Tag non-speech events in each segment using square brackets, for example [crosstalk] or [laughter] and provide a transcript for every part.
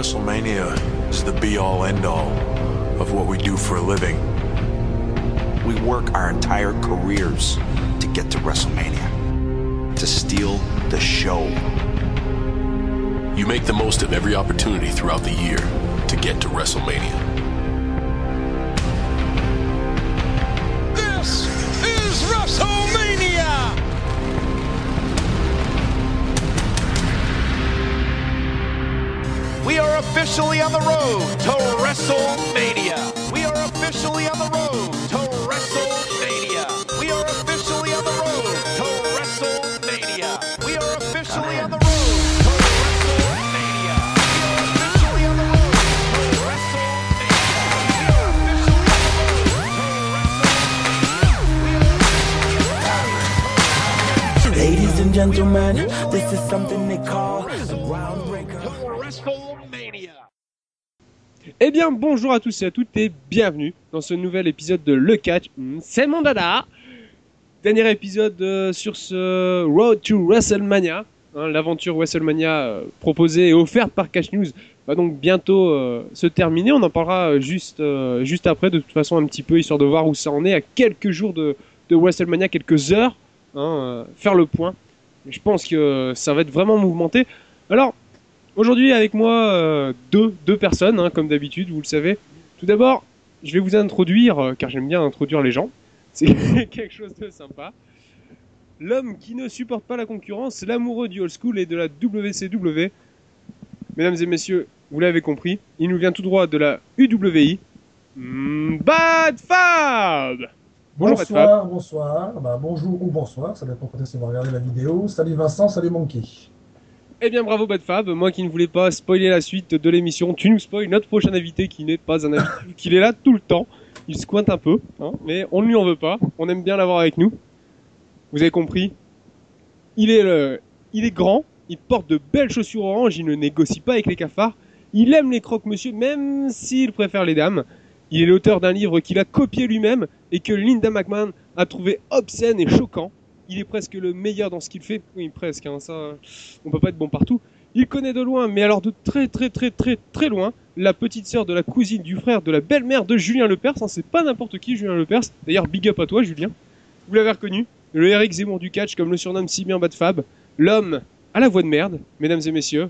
WrestleMania is the be all end all of what we do for a living. We work our entire careers to get to WrestleMania, to steal the show. You make the most of every opportunity throughout the year to get to WrestleMania. Officially on the road to WrestleMania. We are officially on the road to WrestleMania. We are officially on the road to WrestleMania. We are officially on the road. Ladies and gentlemen, this is something they call Eh bien, bonjour à tous et à toutes et bienvenue dans ce nouvel épisode de Le Catch. Hmm, C'est mon dada. Dernier épisode euh, sur ce Road to WrestleMania. Hein, L'aventure WrestleMania euh, proposée et offerte par Catch News va donc bientôt euh, se terminer. On en parlera juste, juste après, de toute façon, un petit peu, histoire de voir où ça en est à quelques jours de, WrestleMania, quelques heures. hein, faire le point. Je pense que ça va être vraiment mouvementé. Alors, Aujourd'hui avec moi euh, deux, deux personnes, hein, comme d'habitude, vous le savez. Tout d'abord, je vais vous introduire, euh, car j'aime bien introduire les gens. [laughs] C'est quelque chose de sympa. L'homme qui ne supporte pas la concurrence, l'amoureux du old school et de la WCW. Mesdames et messieurs, vous l'avez compris, il nous vient tout droit de la UWI. Bad Fab Bonjour Bad Fab. bonsoir, bonsoir, bah, bonjour ou bonsoir, ça dépend quand est-ce que vous regardez la vidéo. Salut Vincent, salut Monkey. Eh bien bravo Bad Fab, moi qui ne voulais pas spoiler la suite de l'émission, tu nous spoil notre prochain invité qui n'est pas un invité, [laughs] qu'il est là tout le temps. Il squinte un peu, hein, mais on ne lui en veut pas, on aime bien l'avoir avec nous. Vous avez compris? Il est, il est grand, il porte de belles chaussures oranges, il ne négocie pas avec les cafards, il aime les croque-monsieur même s'il préfère les dames. Il est l'auteur d'un livre qu'il a copié lui-même et que Linda McMahon a trouvé obscène et choquant. Il est presque le meilleur dans ce qu'il fait. Oui, presque, hein, ça, on peut pas être bon partout. Il connaît de loin, mais alors de très très très très très loin, la petite sœur de la cousine du frère de la belle-mère de Julien Lepers. Hein, c'est pas n'importe qui, Julien Lepers. D'ailleurs, big up à toi, Julien. Vous l'avez reconnu. Le Eric Zemmour du catch, comme le surnomme si bien Bad Fab. L'homme à la voix de merde, mesdames et messieurs.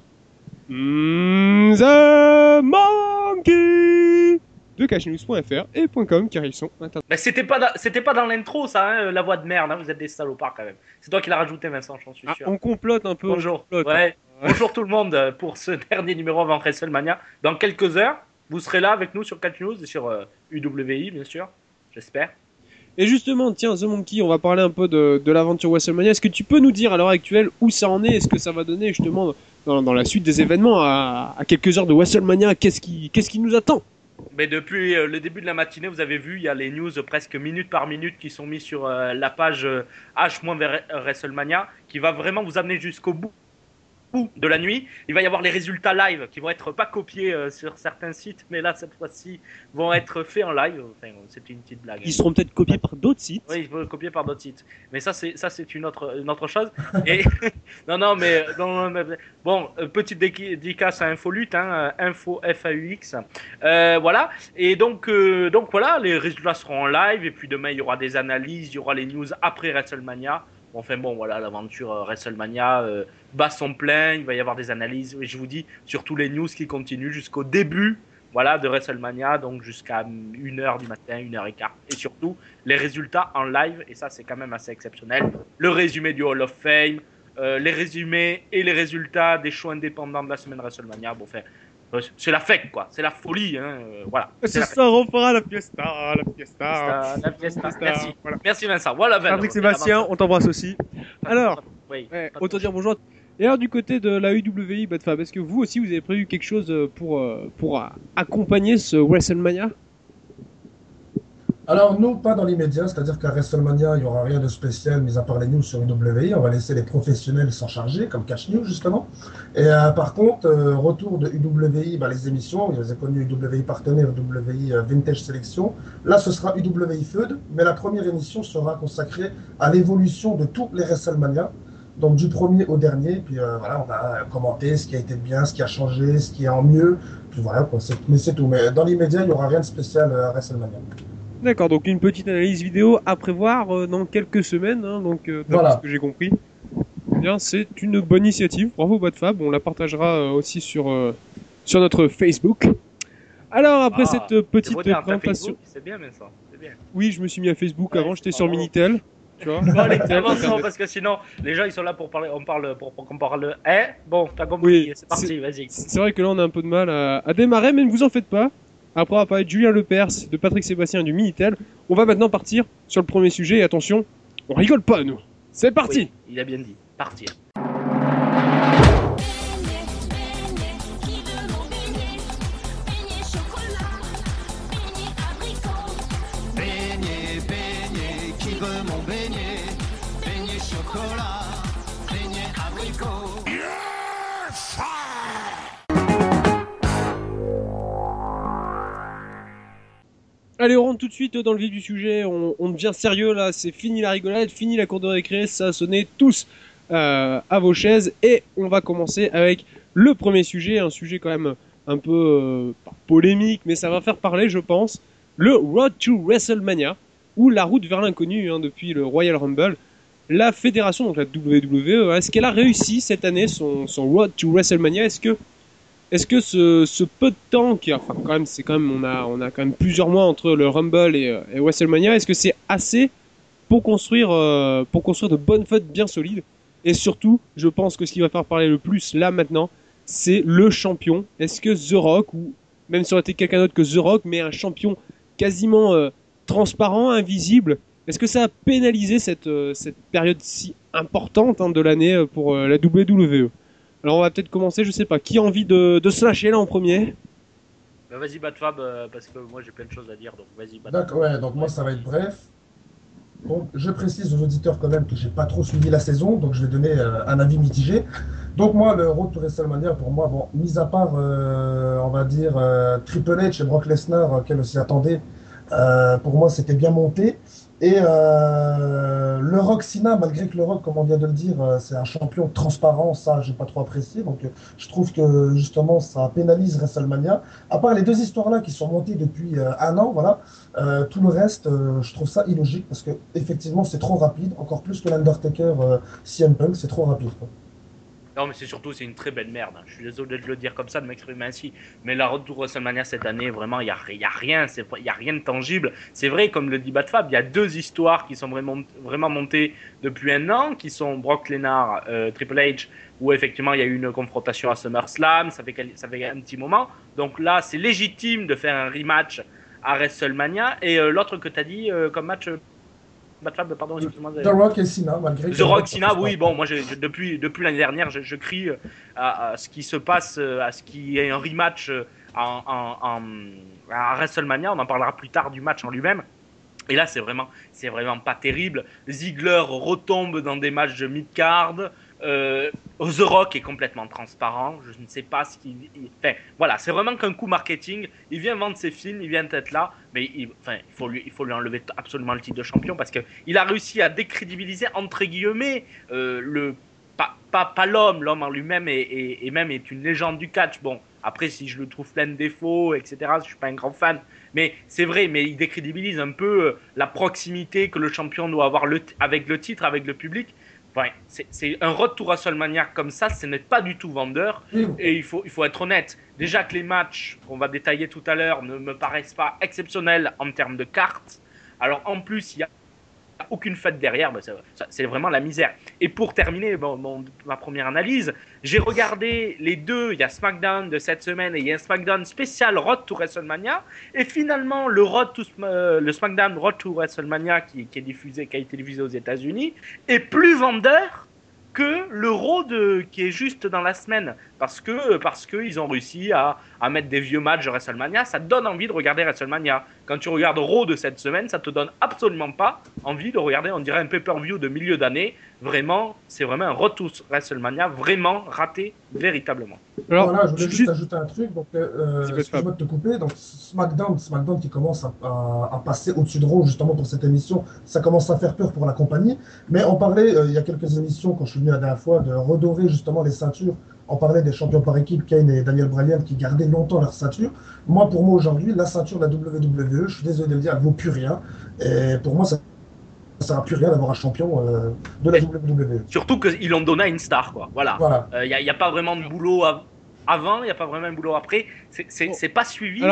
Mm, the Monkey de catchnews.fr et .com car ils sont internet. Bah, c'était pas, da- pas dans l'intro, ça, hein, la voix de merde. hein, vous êtes des salopards quand même. C'est toi qui l'as rajouté, Vincent, j'en suis Ah, sûr. on complote un peu. on Bonjour. complote. Ouais. Bonjour tout le monde euh, pour ce [laughs] dernier numéro avant WrestleMania. Dans quelques heures, vous serez là avec nous sur Catch News et sur euh, UWI, bien sûr. J'espère. Et justement, tiens, The Monkey, on va parler un peu de, de l'aventure WrestleMania. Est-ce que tu peux nous dire à l'heure actuelle où ça en est? Est-ce que ça va donner justement dans, dans la suite des événements à, à quelques heures de WrestleMania? Qu'est-ce qui, qu'est-ce qui nous attend? Mais depuis euh, le début de la matinée, vous avez vu, il y a les news presque minute par minute qui sont mis sur euh, la page euh, H-WrestleMania qui va vraiment vous amener jusqu'au bout bout de la nuit. Il va y avoir les résultats live qui vont être pas copiés euh, sur certains sites, mais là, cette fois-ci, vont être faits en live. Enfin, c'était une petite blague. Ils seront peut-être copiés par d'autres sites. Oui, il faut copier par d'autres sites. Mais ça, c'est ça, c'est une autre, une autre chose. Et [laughs] non, non, mais non, mais- bon, euh, petite dédicace à Infolut, hein, euh, Info FAUX. Euh, voilà. Et donc, euh, donc voilà, les résultats seront en live. Et puis demain, il y aura des analyses, il y aura les news après WrestleMania. Enfin bon, voilà, l'aventure euh, WrestleMania euh, bat son plein. Il va y avoir des analyses. Et je vous dis, surtout les news qui continuent jusqu'au début voilà, de WrestleMania, donc jusqu'à 1h du matin, 1h15. Et surtout, les résultats en live, et ça c'est quand même assez exceptionnel. Le résumé du Hall of Fame, euh, les résumés et les résultats des shows indépendants de la semaine WrestleMania. Bon, enfin, c'est la fête, quoi. C'est la folie, hein. euh, voilà. Ce soir, on fera la fiesta, la fiesta. Fiesta, la fiesta. Merci. voilà. Merci Vincent. Voilà. Patrick Sébastien, on t'embrasse aussi. Alors, Oui. Ouais, autant dire bonjour. Et alors du côté de la UWI, Bad Fab, est-ce que vous aussi vous avez prévu quelque chose euh, pour, euh, pour accompagner ce WrestleMania? Alors nous, pas dans l'immédiat, c'est-à-dire qu'à WrestleMania, il n'y aura rien de spécial, mis à part les news sur UWI. On va laisser les professionnels s'en charger, comme Cash News justement. Et euh, par contre, euh, retour de UWI, bah, les émissions, vous avez connu UWI Partenaire, UWI euh, Vintage Sélection. Là, ce sera UWI Feud, mais la première émission sera consacrée à l'évolution de tous les WrestleMania. Donc du premier au dernier, puis euh, voilà, on va commenter ce qui a été bien, ce qui a changé, ce qui est en mieux. Puis voilà, quoi, mais c'est tout. Mais dans l'immédiat, il n'y aura rien de spécial euh, à WrestleMania. D'accord, donc une petite analyse vidéo à prévoir euh, dans quelques semaines, hein, donc euh, d'après Voilà. ce que j'ai compris. Eh Bien, c'est une bonne initiative. Bravo Badfab, on la partagera euh, aussi sur euh, sur notre Facebook. Alors après Ah, cette petite présentation, Facebook, C'est bien, mais ça. C'est bien. oui, je me suis mis à Facebook Ouais, avant, j'étais sur. Minitel, tu vois. [laughs] Bon, allez, avançons parce que sinon, les gens ils sont là pour parler. On parle pour, pour qu'on parle. Eh Bon, t'as compris. Oui, c'est parti, vas-y. C'est vrai que là on a un peu de mal à, à démarrer, mais ne vous en faites pas. Après avoir parlé de Julien Lepers, de Patrick Sébastien et du Minitel, on va maintenant partir sur le premier sujet. Et attention, on rigole pas nous. C'est parti il a bien dit. Partir. Allez, on rentre tout de suite dans le vif du sujet. On, devient sérieux là. C'est fini la rigolade, fini la cour de récré. Ça a sonné tous euh, à vos chaises. Et on va commencer avec le premier sujet. Un sujet quand même un peu euh, polémique, mais ça va faire parler, je pense. Le Road to WrestleMania, ou la route vers l'inconnu hein, depuis le Royal Rumble. La fédération, donc la WWE, est-ce qu'elle a réussi cette année son, son Road to WrestleMania? Est-ce que est-ce que ce, peu de temps qui, enfin quand même, c'est quand on a, on a quand même plusieurs mois entre le Rumble et, euh, WrestleMania. Est-ce que c'est assez pour construire, euh, pour construire de bonnes fêtes bien solides? Et surtout, je pense que ce qui va faire parler le plus là maintenant, c'est le champion. Est-ce que The Rock ou même si aurait été quelqu'un d'autre que The Rock, mais un champion quasiment euh, transparent, invisible, est-ce que ça a pénalisé cette, période si importante hein, de l'année pour la WWE alors on va peut-être commencer, je sais pas, qui a envie de, de se lâcher là en premier? Bah, vas-y, Batfab, euh, parce que moi j'ai plein de choses à dire. Donc vas-y, Batfab. D'accord, ouais, donc moi ça va être bref. Donc je précise aux auditeurs quand même que j'ai pas trop suivi la saison, donc je vais donner euh, un avis mitigé. Donc moi, le Road to WrestleMania, pour moi, bon, mis à part, euh, on va dire, euh, Triple H et Brock Lesnar, euh, qu'elle s'y attendait, euh, pour moi c'était bien monté. Et euh, le Rock Cena, malgré que le Rock, comme on vient de le dire, euh, c'est un champion transparent, ça j'ai pas trop apprécié. Donc euh, je trouve que justement ça pénalise WrestleMania. À part les deux histoires-là qui sont montées depuis euh, un an, voilà, euh, tout le reste, je trouve ça illogique parce que effectivement c'est trop rapide, encore plus que l'Undertaker CM Punk, c'est trop rapide. Non, mais c'est surtout, c'est une très belle merde. hein. Je suis désolé de le dire comme ça, de m'exprimer ainsi. Mais la to WrestleMania cette année, vraiment, il n'y a, y a rien. Il n'y a rien de tangible. C'est vrai, comme le dit Batfab, il y a deux histoires qui sont vraiment, vraiment montées depuis un an, qui sont Brock Lesnar, euh, Triple H, où effectivement il y a eu une confrontation à SummerSlam. Ça fait, ça fait un petit moment. Donc là, c'est légitime de faire un rematch à WrestleMania. Et euh, l'autre que tu as dit euh, comme match. Pardon. The Rock et Cena, malgré The Rock Cena, oui, bon, moi, je- je- depuis, depuis l'année dernière, je, je crie euh, à, à ce qui se passe, euh, à ce qu'il y ait un rematch euh, en, en- en- à WrestleMania. On en parlera plus tard du match en lui-même. Et là, c'est vraiment, c'est vraiment pas terrible. Ziggler retombe dans des matchs de mid-card. Euh, The Rock est complètement transparent. Je ne sais pas ce qu'il. il- Enfin, voilà, c'est vraiment qu'un coup marketing. Il vient vendre ses films, il vient être là, mais il, enfin, il, faut lui, il enlever absolument le titre de champion parce qu'il a réussi à décrédibiliser, entre guillemets, euh, le. Pas, l'homme, l'homme en lui-même est, même est une légende du catch. Bon, après, si je le trouve plein de défauts, etc., je suis pas un grand fan. Mais c'est vrai, mais il décrédibilise un peu euh, la proximité que le champion doit avoir avec le titre, avec le public. Enfin, c'est- un road to WrestleMania comme ça, ce n'est pas du tout vendeur. Et il faut, il faut être honnête. Déjà que les matchs qu'on va détailler tout à l'heure ne me paraissent pas exceptionnels en termes de cartes. Alors en plus, il n'y a aucune fête derrière, bah, c'est vraiment la misère. Et pour terminer ma première analyse, j'ai regardé les deux, il y a SmackDown de cette semaine et il y a un SmackDown spécial Road to WrestleMania. Et finalement, le, Road to, euh, le SmackDown Road to WrestleMania qui, est diffusé, qui a été diffusé aux États-Unis, est plus vendeur que l'euro de qui est juste dans la semaine parce que parce que ils ont réussi à, à mettre des vieux matchs de WrestleMania ça donne envie de regarder WrestleMania quand tu regardes Raw de cette semaine, ça te donne absolument pas envie de regarder, on dirait un pay-per-view de milieu d'année. Vraiment, c'est vraiment un retour WrestleMania, vraiment raté, véritablement. Alors, voilà, je voulais juste, juste- ajouter un truc. Donc, euh, excuse-moi de te couper. Donc, SmackDown, SmackDown qui commence à, à- à passer au-dessus de Raw justement pour cette émission, ça commence à faire peur pour la compagnie. Mais on parlait euh, il y a quelques émissions quand je suis venu la dernière fois de redorer justement les ceintures. On parlait des champions par équipe, Kane et Daniel Bryan, qui gardaient longtemps leur ceinture. Moi, pour moi aujourd'hui, la ceinture de la WWE, je suis désolé de le dire, elle vaut plus rien. Et pour moi, ça ne sert à plus rien d'avoir un champion euh, de la Et- WWE. Surtout qu'ils l'ont donné à une star, quoi. Voilà. Voilà. Il n'y a, y a pas vraiment de boulot av- avant, il n'y a pas vraiment de boulot après. C'est- pas suivi,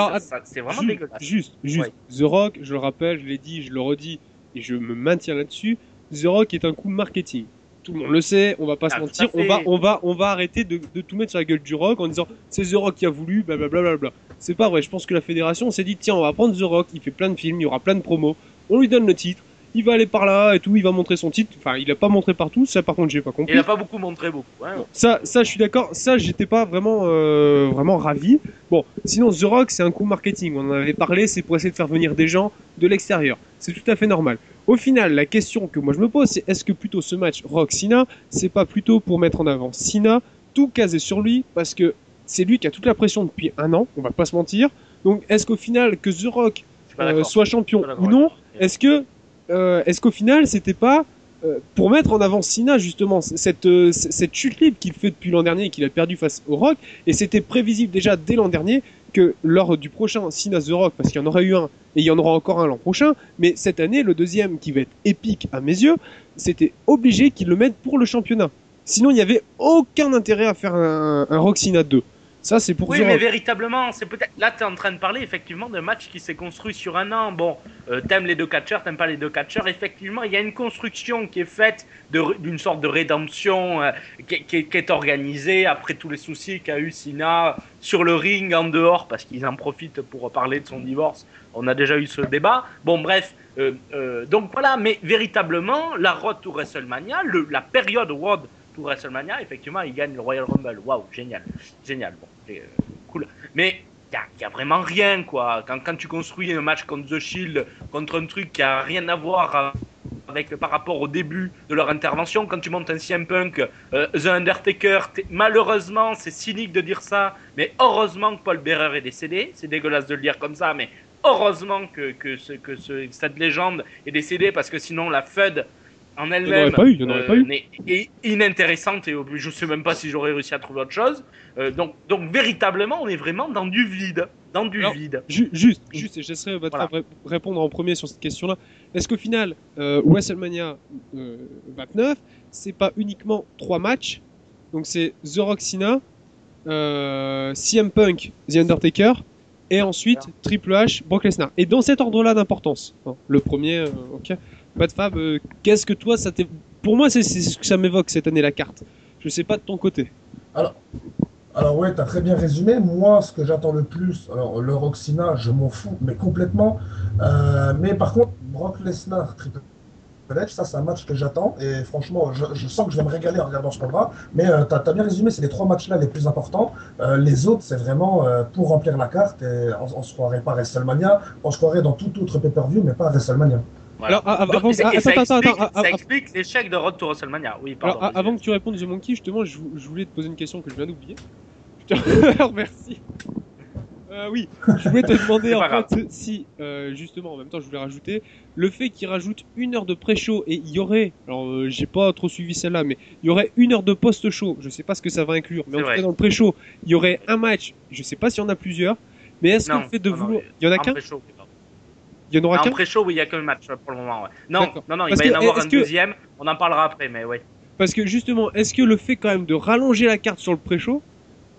c'est vraiment dégueulasse. Juste, juste. Ouais. The Rock, je le rappelle, je l'ai dit, je le redis, et je me maintiens là-dessus. The Rock est un coup marketing. Tout le monde le sait, on va pas Ah, se mentir. On va, on va, on va arrêter de, de tout mettre sur la gueule du Rock en disant c'est The Rock qui a voulu, blablabla. Bla, bla, bla. C'est pas vrai. Je pense que la fédération s'est dit tiens, on va prendre The Rock, il fait plein de films, il y aura plein de promos. On lui donne le titre, il va aller par là et tout, il va montrer son titre. Enfin, il a pas montré partout, ça par contre j'ai pas compris. Il n'a pas beaucoup montré beaucoup. hein. Ça, ça, je suis d'accord. Ça, j'étais pas vraiment, euh, vraiment ravi. Bon, sinon, The Rock, c'est un coup marketing. On en avait parlé. C'est pour essayer de faire venir des gens de l'extérieur. C'est tout à fait normal. Au final, la question que moi je me pose, c'est est-ce que plutôt ce match Rock-Sina, c'est pas plutôt pour mettre en avant Sina, tout caser sur lui, parce que c'est lui qui a toute la pression depuis un an. On va pas se mentir. Donc, est-ce qu'au final, que The Rock euh, soit champion ou non, est-ce que, euh, est-ce qu'au final, c'était pas euh, pour mettre en avant Sina justement cette euh, cette chute libre qu'il fait depuis l'an dernier et qu'il a perdu face au Rock et c'était prévisible déjà dès l'an dernier que lors du prochain Sina The Rock parce qu'il y en aurait eu un et il y en aura encore un l'an prochain mais cette année le deuxième qui va être épique à mes yeux c'était obligé qu'ils le mettent pour le championnat. Sinon il n'y avait aucun intérêt à faire un, un Rock Sina 2 ça c'est pour Oui, mais véritablement, c'est peut-être. Là, tu es en train de parler effectivement d'un match qui s'est construit sur un an. Bon, euh, t'aimes les deux catcheurs, t'aimes pas les deux catcheurs. Effectivement, il y a une construction qui est faite d'une sorte de rédemption euh, qui, qui- qui est organisée après tous les soucis qu'a eu Sina sur le ring, en dehors, parce qu'ils en profitent pour parler de son divorce. On a déjà eu ce débat. Bon, bref. euh, euh, donc voilà, mais véritablement, la Road to WrestleMania, le- la période Road to WrestleMania, effectivement, il gagne le Royal Rumble. Waouh, génial. Génial. Bon, euh, cool. Mais il n'y a, vraiment rien, quoi. Quand, quand tu construis un match contre The Shield, contre un truc qui a rien à voir avec, par rapport au début de leur intervention, quand tu montes un CM Punk, euh, The Undertaker, malheureusement, c'est cynique de dire ça, mais heureusement que Paul Bearer est décédé. C'est dégueulasse de le dire comme ça, mais heureusement que, que, que ce- cette légende est décédée, parce que sinon la FUD en elle-même pas eu, il y en aurait euh, pas eu. n'est- est inintéressante et je sais même pas si j'aurais réussi à trouver autre chose. Euh, donc, donc véritablement, on est vraiment dans du vide, dans du Alors, vide. Ju- juste, juste, et je laisserai votre Voilà. ré- répondre en premier sur cette question-là. Est-ce qu'au final, euh, WrestleMania euh, 29, c'est pas uniquement trois matchs? Donc c'est The Rock Cena, CM Punk, The Undertaker, et ensuite Triple H, Brock Lesnar. Et dans cet ordre-là d'importance. Hein, le premier, euh, ok. Bad Fab, euh, qu'est-ce que toi, ça. Pour moi, c'est ce que ça m'évoque cette année, la carte. Je sais pas de ton côté. Alors ouais, tu as très bien résumé. Moi, ce que j'attends le plus, alors le Roxina, je m'en fous, mais complètement. Euh, mais par contre, Brock Lesnar, Triple H, ça c'est un match que j'attends. Et franchement, je, sens que je vais me régaler en regardant ce programme. Mais euh, tu as, bien résumé, c'est les trois matchs-là les plus importants. Euh, les autres, c'est vraiment euh, pour remplir la carte. Et on, on se croirait pas à WrestleMania, on se croirais dans tout autre pay-per-view, mais pas à WrestleMania. Voilà. Alors, Donc, avant- ça- attends, explique, attends, ça attends, explique l'échec de Road to WrestleMania. Oui, pardon. Alors, avant que tu répondes, The Monkey, justement, je, vou- je voulais te poser une question que je viens d'oublier. Je te [laughs] remercie. Euh, oui, je voulais te [laughs] demander en grave. fait si, euh, justement, en même temps, je voulais rajouter le fait qu'il rajoute une heure de pré-show et il y aurait, alors euh, j'ai pas trop suivi celle-là, mais il y aurait une heure de post-show. Je sais pas ce que ça va inclure, mais en tout vrai. cas dans le pré-show, il y aurait un match. Je sais pas s'il y en a plusieurs, mais est-ce que le fait de non, non, vouloir, il y en a qu'un? Il y en aura En qu'un. pré-show, oui, il n'y a qu'un match pour le moment. ouais. Non, non, non, il Parce va y que, en avoir un que- deuxième. On en parlera après, mais oui. Parce que justement, est-ce que le fait quand même de rallonger la carte sur le pré-show,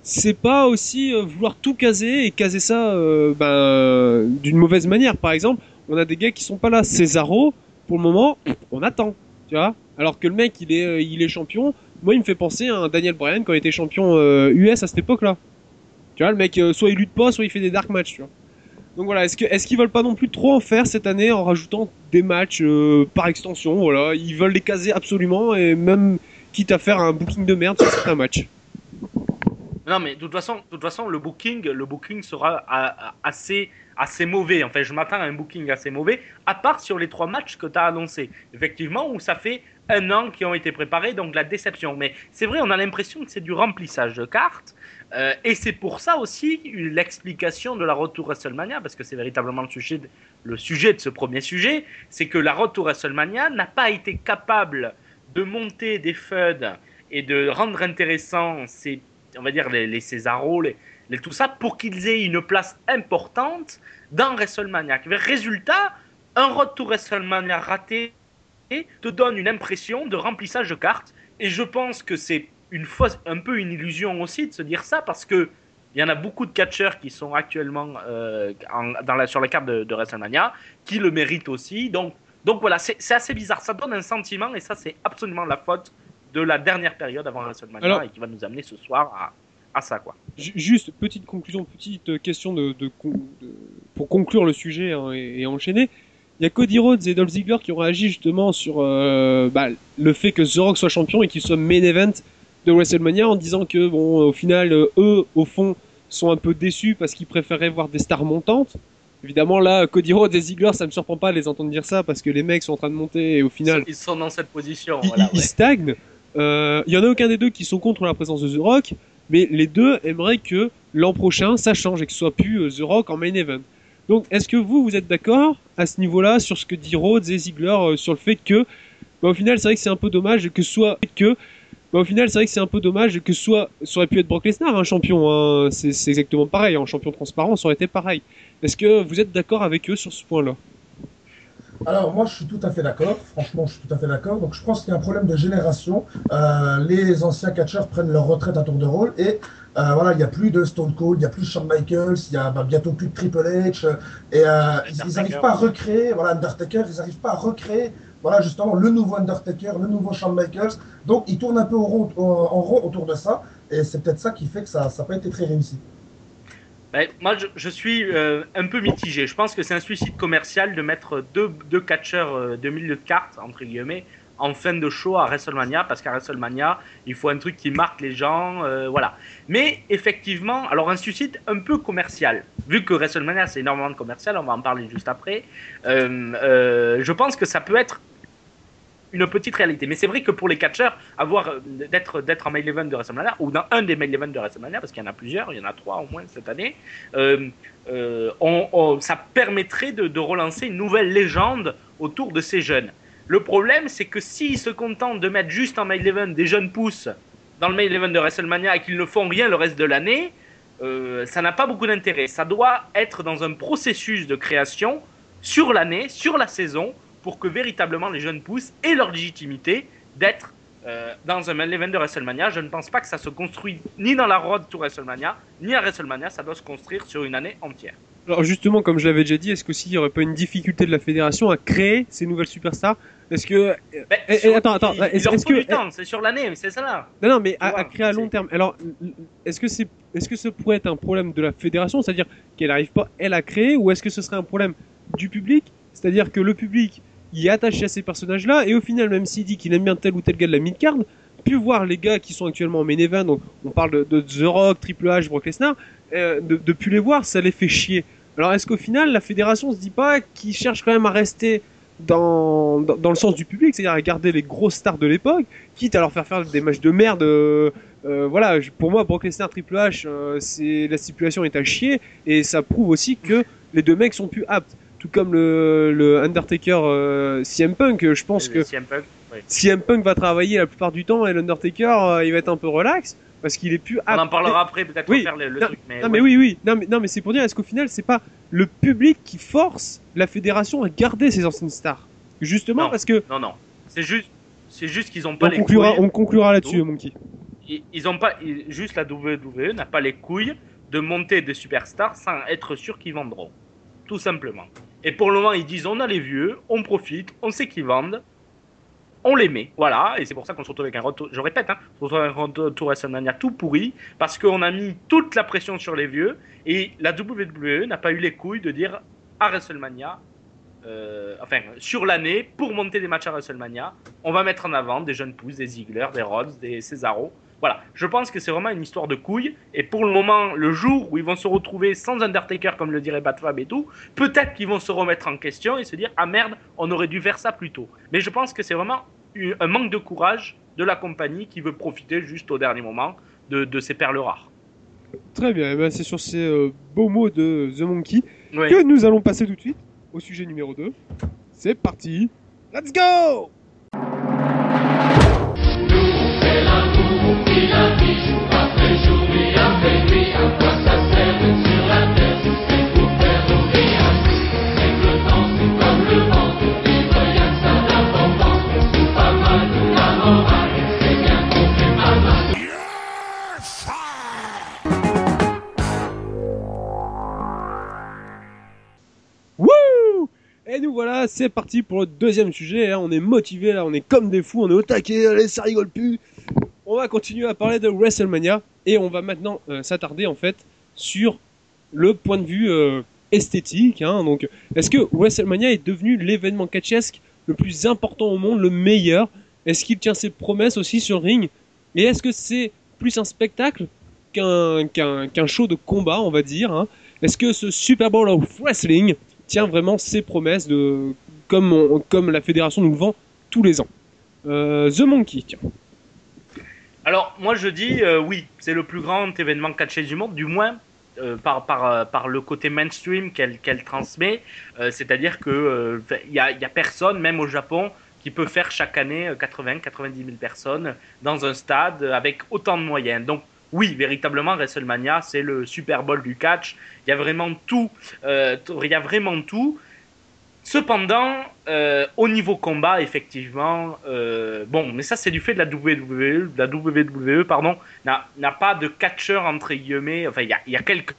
c'est pas aussi euh, vouloir tout caser et caser ça euh, ben, d'une mauvaise manière? Par exemple, on a des gars qui sont pas là. Cesaro, pour le moment, on attend, tu vois? Alors que le mec, il est, euh, il est champion. Moi, il me fait penser à un Daniel Bryan quand il était champion US à cette époque-là. Tu vois, le mec, soit il lutte pas, soit il fait des dark matchs, tu vois. Donc voilà, est-ce qu'ils veulent pas non plus trop en faire cette année en rajoutant des matchs euh, par extension Voilà, ils veulent les caser absolument et même quitte à faire un booking de merde sur certains matchs. Non, mais de toute façon, de toute façon le, booking, le booking sera assez, assez mauvais. Enfin, je m'attends à un booking assez mauvais, à part sur les trois matchs que tu as annoncés. Effectivement, où ça fait un an qui ont été préparés, donc la déception. Mais c'est vrai, on a l'impression que c'est du remplissage de cartes. Euh, et c'est pour ça aussi l'explication de la Road to WrestleMania, parce que c'est véritablement le sujet, de, ce premier sujet, c'est que la Road to WrestleMania n'a pas été capable de monter des feuds et de rendre intéressant ces, on va dire les, les les, tout ça, pour qu'ils aient une place importante dans WrestleMania. Résultat, un to WrestleMania raté te donne une impression de remplissage de cartes. Et je pense que c'est une fausse, un peu une illusion aussi de se dire ça parce que il y en a beaucoup de catcheurs qui sont actuellement euh, en- dans la, sur la carte de, de WrestleMania qui le méritent aussi. Donc, donc voilà, c'est assez bizarre. Ça donne un sentiment et ça, c'est absolument la faute de la dernière période avant WrestleMania Alors- et qui va nous amener ce soir à, à ça. quoi. Ju- Juste, petite conclusion, petite question de, de con- de- pour conclure le sujet hein, et, et enchaîner. Il y a Cody Rhodes et Dolph Ziggler qui ont réagi justement sur euh, bah, le fait que The Rock soit champion et qu'il soit main event de WrestleMania en disant que bon, au final, euh, eux, au fond, sont un peu déçus parce qu'ils préféraient voir des stars montantes. Évidemment, là, Cody Rhodes et Ziggler, ça me surprend pas de les entendre dire ça parce que les mecs sont en train de monter et au final, Ils sont dans cette position. ils, voilà, ils ouais. stagnent. Euh, Il y en a aucun des deux qui sont contre la présence de The Rock, mais les deux aimeraient que l'an prochain ça change et que ce soit plus euh, The Rock en main event. Donc, est-ce que vous, vous êtes d'accord à ce niveau-là sur ce que dit Rhodes et Ziggler euh, sur le fait que, bah, au final, c'est vrai que c'est un peu dommage que ce soit que, bah, au final, c'est vrai que c'est un peu dommage que soit, ça aurait pu être Brock Lesnar un champion. Hein, c'est exactement pareil. En champion transparent, ça aurait été pareil. Est-ce que vous êtes d'accord avec eux sur ce point-là? Alors moi je suis tout à fait d'accord, franchement je suis tout à fait d'accord. Donc je pense qu'il y a un problème de génération. Euh, les anciens catcheurs prennent leur retraite à tour de rôle et euh, voilà, il n'y a plus de Stone Cold, il n'y a plus de Shawn Michaels, il y a bah, bientôt plus de Triple H et euh, ils n'arrivent pas à recréer, voilà Undertaker, ils n'arrivent pas à recréer voilà justement le nouveau Undertaker, le nouveau Shawn Michaels. Donc ils tournent un peu en rond, autour de ça et c'est peut-être ça qui fait que ça n'a pas été très réussi. Ben, moi, je, suis euh, un peu mitigé. Je pense que c'est un suicide commercial de mettre deux, catcheurs euh, de milieu de carte, entre guillemets, en fin de show à WrestleMania, parce qu'à WrestleMania, il faut un truc qui marque les gens, euh, voilà. Mais effectivement, alors un suicide un peu commercial, vu que WrestleMania c'est énormément de commercial, on va en parler juste après. je pense que ça peut être une petite réalité. Mais c'est vrai que pour les catcheurs, euh, d'être en main event de WrestleMania ou dans un des main events de WrestleMania, parce qu'il y en a plusieurs, il y en a trois au moins cette année, euh, euh, ça permettrait de, relancer une nouvelle légende autour de ces jeunes. Le problème, c'est que s'ils se contentent de mettre juste en main event des jeunes pousses dans le main event de WrestleMania et qu'ils ne font rien le reste de l'année, ça n'a pas beaucoup d'intérêt. Ça doit être dans un processus de création sur l'année, sur la saison, pour que véritablement les jeunes pousses aient leur légitimité d'être euh, dans un main event de WrestleMania. Je ne pense pas que ça se construit ni dans la road to WrestleMania, ni à WrestleMania. Ça doit se construire sur une année entière. Alors justement, comme je l'avais déjà dit, est-ce qu'aussi il n'y aurait pas une difficulté de la fédération à créer ces nouvelles superstars? Est-ce que Ben, Eh, eh, sur- attends, attends, il- leur faut que- du temps, c'est sur l'année, mais c'est ça là. non, non, mais à, vois, à créer à long terme. Alors, est-ce que c'est, est-ce que ce pourrait être un problème de la fédération, c'est-à-dire qu'elle n'arrive pas elle à créer, ou est-ce que ce serait un problème du public, c'est-à-dire que le public y est attaché à ces personnages-là, et au final, même s'il dit qu'il aime bien tel ou tel gars de la mid-card, puis voir les gars qui sont actuellement en main donc on parle de, de The Rock, Triple H, Brock Lesnar, euh, de, de plus les voir, ça les fait chier. Alors est-ce qu'au final, la fédération se dit pas qu'ils cherchent quand même à rester dans, dans, le sens du public, c'est-à-dire à garder les grosses stars de l'époque, quitte à leur faire faire des matchs de merde. euh, euh, voilà, pour moi, Brock Lesnar, Triple H, c'est la stipulation est à chier et ça prouve aussi que les deux mecs sont plus aptes. Tout comme le, le Undertaker euh, CM Punk, je pense que CM Punk. CM Punk va travailler la plupart du temps et l'Undertaker, euh, il va être un peu relax parce qu'il est plus On en parlera après, peut-être Oui. faire le, le non, truc. Mais, non, ouais. mais oui, oui. Non, mais, non, mais c'est pour dire, est-ce qu'au final, c'est pas le public qui force la fédération à garder ses anciennes stars? Justement Non. parce que. Non, non. C'est juste, c'est juste qu'ils ont pas On les conclura, couilles. on conclura là-dessus, Monkey. Ils, ils ont pas, ils- juste la WWE n'a pas les couilles de monter des superstars sans être sûr qu'ils vendront. Tout simplement. Et pour le moment, ils disent on a les vieux, on profite, on sait qu'ils vendent, on les met. Voilà, et c'est pour ça qu'on se retrouve avec un retour, je répète, hein, on se retrouve avec un retour WrestleMania tout pourri, parce qu'on a mis toute la pression sur les vieux, et la WWE n'a pas eu les couilles de dire à WrestleMania, euh, enfin, sur l'année, pour monter des matchs à WrestleMania, on va mettre en avant des jeunes pousses, des Ziggler, des Rhodes, des Cesaro, Voilà, je pense que c'est vraiment une histoire de couilles. Et pour le moment, le jour où ils vont se retrouver sans Undertaker, comme le dirait Batfab et tout, peut-être qu'ils vont se remettre en question et se dire Ah merde, on aurait dû faire ça plus tôt. Mais je pense que c'est vraiment un manque de courage de la compagnie qui veut profiter juste au dernier moment de, de ces perles rares. Très bien, ben, c'est sur ces euh, beaux mots de The Monkey Oui. que nous allons passer tout de suite au sujet numéro 2. C'est parti Let's go c'est parti pour le deuxième sujet. hein. On est motivé là, on est comme des fous, on est au taquet, allez, ça rigole plus. On va continuer à parler de WrestleMania et on va maintenant euh, s'attarder en fait sur le point de vue euh, esthétique. hein. Donc, est-ce que WrestleMania est devenu l'événement catchesque le plus important au monde, le meilleur? Est-ce qu'il tient ses promesses aussi sur ring? Et est-ce que c'est plus un spectacle qu'un show de combat, on va dire hein? Est-ce que ce Super Bowl of Wrestling tient vraiment ses promesses de comme la fédération nous le vend tous les ans? Euh, The Monkey, tiens. Alors, moi je dis euh, oui, c'est le plus grand événement catché du monde, du moins euh, par, par, euh, par le côté mainstream qu'elle transmet. C'est-à-dire que il y, a, y a personne, même au Japon, qui peut faire chaque année 80-90 000 personnes dans un stade avec autant de moyens. Donc, oui, véritablement, WrestleMania, c'est le Super Bowl du catch. Il y a vraiment tout. Il y a vraiment tout. Cependant, euh, au niveau combat, effectivement, euh, bon, mais ça c'est du fait de la WWE, la WWE, pardon, n'a pas de catcheur entre guillemets. Enfin, il y a, quelques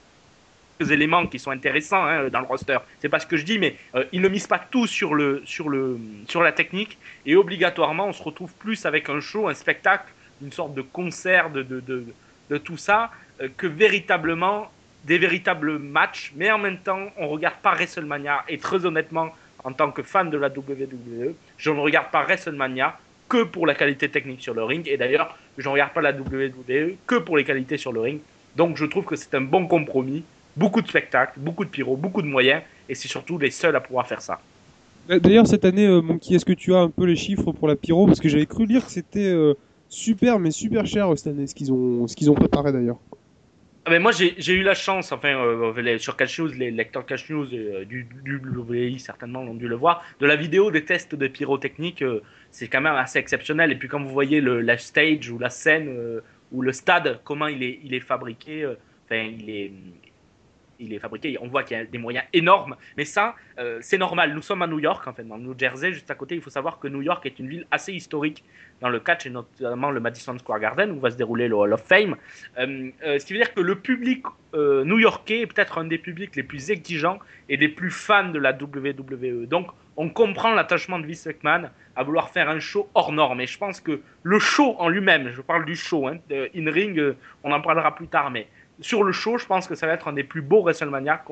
éléments qui sont intéressants hein, dans le roster. C'est pas ce que je dis, mais euh, ils ne misent pas tout sur le sur le sur la technique et obligatoirement on se retrouve plus avec un show, un spectacle, une sorte de concert de de, de, tout ça que véritablement des véritables matchs. Mais en même temps, on regarde pas WrestleMania et très honnêtement, en tant que fan de la WWE, je ne regarde pas WrestleMania que pour la qualité technique sur le ring. Et d'ailleurs, je ne regarde pas la WWE que pour les qualités sur le ring. Donc je trouve que c'est un bon compromis. Beaucoup de spectacles, beaucoup de pyro, beaucoup de moyens. Et c'est surtout les seuls à pouvoir faire ça. D'ailleurs, cette année, euh, Monkey, est-ce que tu as un peu les chiffres pour la pyro? Parce que j'avais cru lire que c'était euh, super, mais super cher euh, cette année, ce qu'ils ont, ce qu'ils ont préparé d'ailleurs. Ah ben moi j'ai eu la chance, enfin euh, les- sur Cash News, les lecteurs Cash News euh, du, du WI certainement l'ont dû le voir, de la vidéo des tests de pyrotechnique, euh, c'est quand même assez exceptionnel. Et puis quand vous voyez le, la stage ou la scène euh, ou le stade, comment il est, il est fabriqué, euh, enfin il est, il est fabriqué, on voit qu'il y a des moyens énormes. Mais ça, euh, c'est normal. Nous sommes à New York, en fait, dans le New Jersey, juste à côté. Il faut savoir que New York est une ville assez historique dans le catch, et notamment le Madison Square Garden, où va se dérouler le Hall of Fame. Euh, euh, ce qui veut dire que le public new-yorkais est peut-être un des publics les plus exigeants et les plus fans de la WWE. Donc, on comprend l'attachement de Vince McMahon à vouloir faire un show hors norme. Et je pense que le show en lui-même, je parle du show, hein, in-ring, euh, on en parlera plus tard, mais sur le show, je pense que ça va être un des plus beaux WrestleMania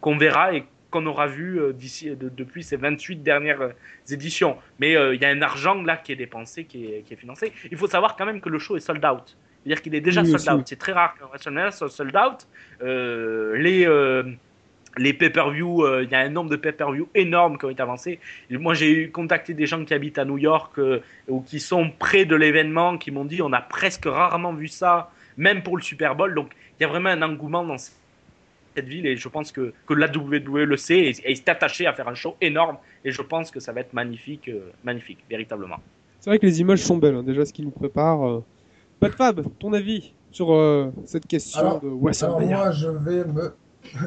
qu'on verra et qu'on aura vu euh, d'ici de- depuis ces 28 dernières euh, éditions. Mais euh, il y a un argent là qui est dépensé, qui est, qui est financé. Il faut savoir quand même que le show est sold out. C'est-à-dire qu'il est déjà Oui, sold out. C'est très rare qu'un WrestleMania soit sold out. Euh, les euh, les pay-per-view, euh, il y a un nombre de pay-per-view énormes qui ont été avancés. Et moi, j'ai eu contacté des gens qui habitent à New York euh, ou qui sont près de l'événement, qui m'ont dit on a presque rarement vu ça, même pour le Super Bowl. Donc, y a vraiment un engouement dans cette ville et je pense que, que la WWE le sait et, et s'est attaché à faire un show énorme. Et je pense que ça va être magnifique, euh, magnifique, véritablement. C'est vrai que les images sont belles, hein, déjà ce qu'ils nous préparent. Euh... Pat Fab, ton avis sur euh, cette question Alors- de Alors moi, je vais me,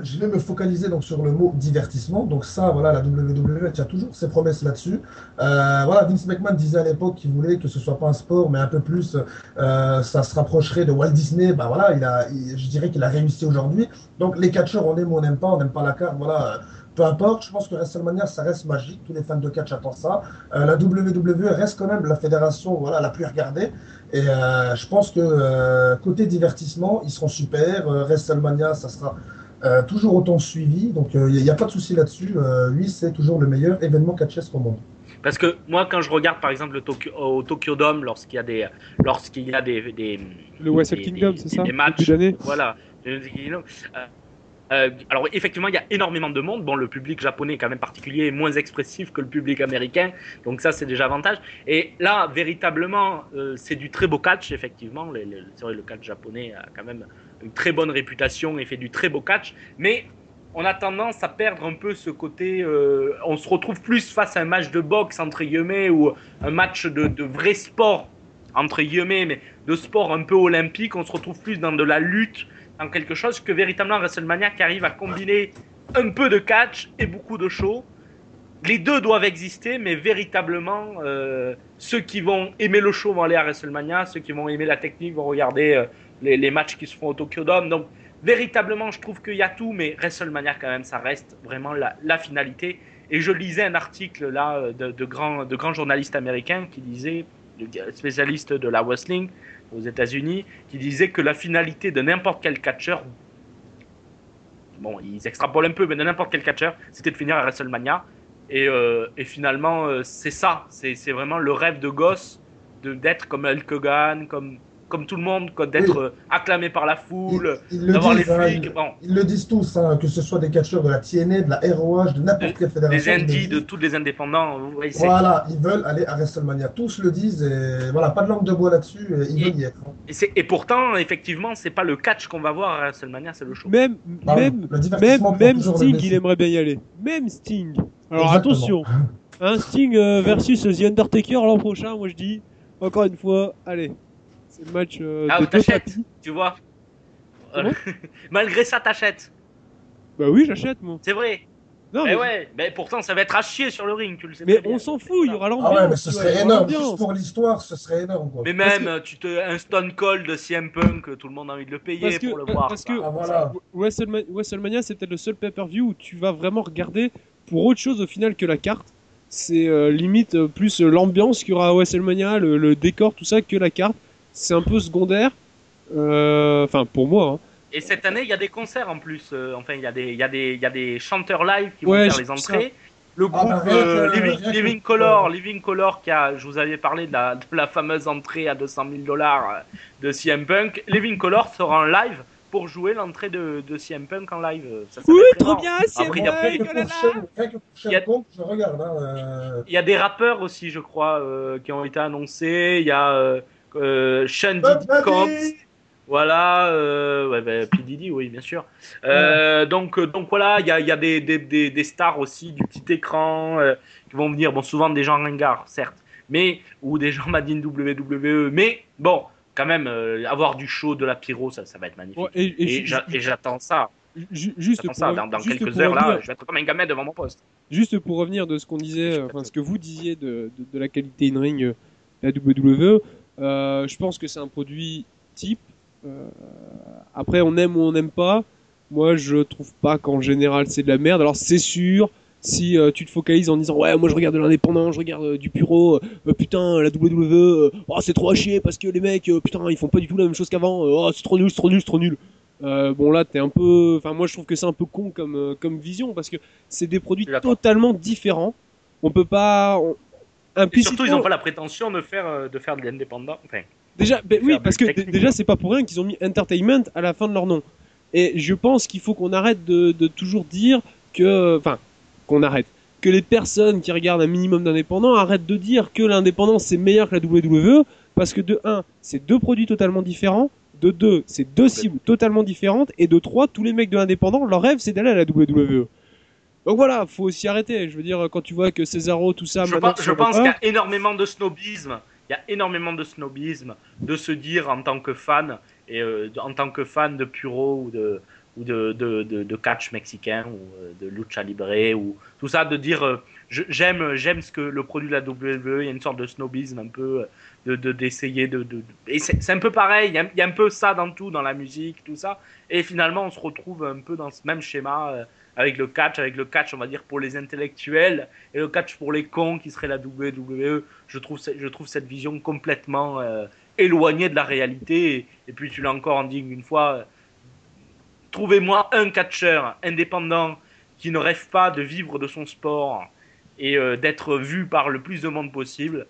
je vais me focaliser donc sur le mot divertissement. Donc ça, voilà, la WWE tient toujours ses promesses là-dessus. Euh, voilà, Vince McMahon disait à l'époque qu'il voulait que ce soit pas un sport, mais un peu plus, euh, ça se rapprocherait de Walt Disney. Bah voilà, il a, je dirais qu'il a réussi aujourd'hui. Donc les catcheurs, on aime ou on n'aime pas, on n'aime pas la carte, voilà. euh, Peu importe, je pense que WrestleMania, ça reste magique. Tous les fans de catch attendent ça. La WWE reste quand même la fédération voilà, la plus regardée. Et je pense que côté divertissement, ils seront super. WrestleMania, ça sera euh, toujours autant suivi. Donc il n'y a, pas de souci là-dessus. Euh, lui, c'est toujours le meilleur événement catchesque au monde. Parce que moi, quand je regarde par exemple le Tokyo, au Tokyo Dome, lorsqu'il y a des, lorsqu'il y a des, des Le Wrestle des- Kingdom, des- c'est ça des matchs, voilà. Euh, euh, alors effectivement, il y a énormément de monde. Bon, le public japonais est quand même particulier, et moins expressif que le public américain, donc ça c'est déjà avantage. Et là, véritablement, euh, c'est du très beau catch. Effectivement, c'est vrai le catch japonais a quand même une très bonne réputation et fait du très beau catch, mais on a tendance à perdre un peu ce côté. euh, on se retrouve plus face à un match de boxe entre guillemets ou un match de, vrai sport entre guillemets, mais de sport un peu olympique. On se retrouve plus dans de la lutte, dans quelque chose que véritablement WrestleMania qui arrive à combiner un peu de catch et beaucoup de show. Les deux doivent exister, mais véritablement, euh, ceux qui vont aimer le show vont aller à WrestleMania, ceux qui vont aimer la technique vont regarder euh, les, matchs qui se font au Tokyo Dome. Donc, véritablement, je trouve qu'il y a tout, mais WrestleMania, quand même, ça reste vraiment la, finalité. Et je lisais un article là de, grands, de journalistes américains qui disaient, de spécialistes de la wrestling aux États-Unis, qui disaient que la finalité de n'importe quel catcheur, bon, ils extrapolent un peu, mais de n'importe quel catcheur, c'était de finir à WrestleMania. Et, euh, et finalement, euh, c'est ça, c'est vraiment le rêve de gosse d'être comme Hulk Hogan, comme comme tout le monde, d'être Oui. euh, acclamé par la foule, Ils le d'avoir les disent, hein, flics, ils- bon, Ils le disent tous, hein, que ce soit des catcheurs de la TNA, de la ROH, de n'importe quelle des fédération. ils le indies, de tous les indépendants. Voilà, ils veulent aller à WrestleMania. Tous le disent et voilà, pas de langue de bois là-dessus. Ils Et- veulent y être. hein. Et, pourtant, effectivement, c'est pas le catch qu'on va voir à WrestleMania, c'est le show. Même, Sting, il aimerait bien y aller. Même Sting. Alors Exactement. attention, un Sting euh, versus The Undertaker l'an prochain, moi je dis, encore une fois, allez. C'est le match euh, Ah, t'achètes, tu vois. [laughs] Malgré ça, t'achètes. Bah oui, j'achète moi. C'est vrai. Non, mais mais, ouais, mais pourtant, ça va être à chier sur le ring, tu le sais mais bien. on s'en fout, il y aura Ah l'ambiance. ouais, mais ce serait énorme. Juste pour l'histoire, ce serait énorme. Quoi. Mais même, que- tu te, un Stone Cold de CM Punk, tout le monde a envie de le payer Parce que, pour le voir. parce ça. que Ah, voilà. WrestleMania, WrestleMania, c'est peut-être le seul pay-per-view où tu vas vraiment regarder pour autre chose au final que la carte. C'est euh, limite euh, plus l'ambiance qu'il y aura à WrestleMania, le, le décor, tout ça, que la carte. C'est un peu secondaire. Euh, Enfin, pour moi. hein. Et cette année, il y a des concerts en plus. euh, enfin, il y, a des- il y, a des- il y a des chanteurs live qui Ouais, vont faire les entrées. Le Ah, groupe bah, euh, Living, Living Color, Living Color, qui a, je vous avais parlé de la, de la fameuse entrée à 200 000 dollars de CM Punk. Living Color sera en live pour jouer l'entrée de, de CM Punk en live. Ça, Oui, trop bien, je regarde. Hein, euh, Il y a des rappeurs aussi, je crois, euh, qui ont été annoncés. Il y a euh, euh, Sean Diddy Combs. Voilà, euh, ouais, bah, P. Diddy, oui, bien sûr. Euh, donc, euh, donc voilà, il y a, il y a des, des, des, des stars aussi du petit écran euh, qui vont venir. Bon, souvent des gens ringards, certes, mais ou des gens Madine WWE. Mais bon, quand même, euh, avoir du show, de la pyro, ça, ça va être magnifique. Ouais, et, j'attends ça. ju- juste, J'attends pour, ça. Dans, dans juste quelques pour heures, là, revenir- je vais être comme un gamin devant mon poste. Juste pour revenir de ce qu'on disait, enfin ce que vous disiez de, de, de la qualité in-ring de la WWE, euh, je pense que c'est un produit type. Euh, après, on aime ou on n'aime pas. Moi, je trouve pas qu'en général c'est de la merde. Alors c'est sûr, si euh, tu te focalises en disant ouais, moi je regarde de l'indépendant, je regarde euh, du puro, euh, putain la WWE, oh, c'est trop à chier parce que les mecs, putain ils font pas du tout la même chose qu'avant, oh, c'est trop nul, c'est trop nul, c'est trop nul. Bon là t'es un peu, enfin moi je trouve que c'est un peu con comme comme vision parce que c'est des produits totalement différents. On peut pas. On... Et implicitement- surtout, ils n'ont pas la prétention de faire, euh, de faire de l'indépendant. Enfin, Déjà, ben oui, parce que déjà c'est pas pour rien qu'ils ont mis entertainment à la fin de leur nom. Et je pense qu'il faut qu'on arrête de, de toujours dire que, enfin, qu'on arrête, que les personnes qui regardent un minimum d'indépendants arrêtent de dire que l'indépendant c'est meilleur que la WWE, parce que de un, c'est deux produits totalement différents. De deux, c'est deux cibles totalement différentes. Et de trois, tous les mecs de l'indépendant, leur rêve c'est d'aller à la WWE. Donc voilà, faut aussi arrêter. Je veux dire, quand tu vois que Cesaro, tout ça, je, maintenant, pense- je pense qu'il y a énormément de snobisme. Il y a énormément de snobisme de se dire en tant que fan et euh, en tant que fan de puro ou de ou de, de, de, de catch mexicain ou euh, de lucha libre ou tout ça de dire euh, j'aime j'aime ce que le produit de la WWE il y a une sorte de snobisme un peu de de- d'essayer de, et c'est c'est un peu pareil il y, a, il y a un peu ça dans tout dans la musique tout ça et finalement on se retrouve un peu dans ce même schéma euh, avec le catch, avec le catch, on va dire, pour les intellectuels, et le catch pour les cons, qui serait la WWE. Je trouve, cette vision complètement euh, éloignée de la réalité. Et, puis, tu l'as encore en dit une fois, euh, trouvez-moi un catcheur indépendant qui ne rêve pas de vivre de son sport et euh, d'être vu par le plus de monde possible.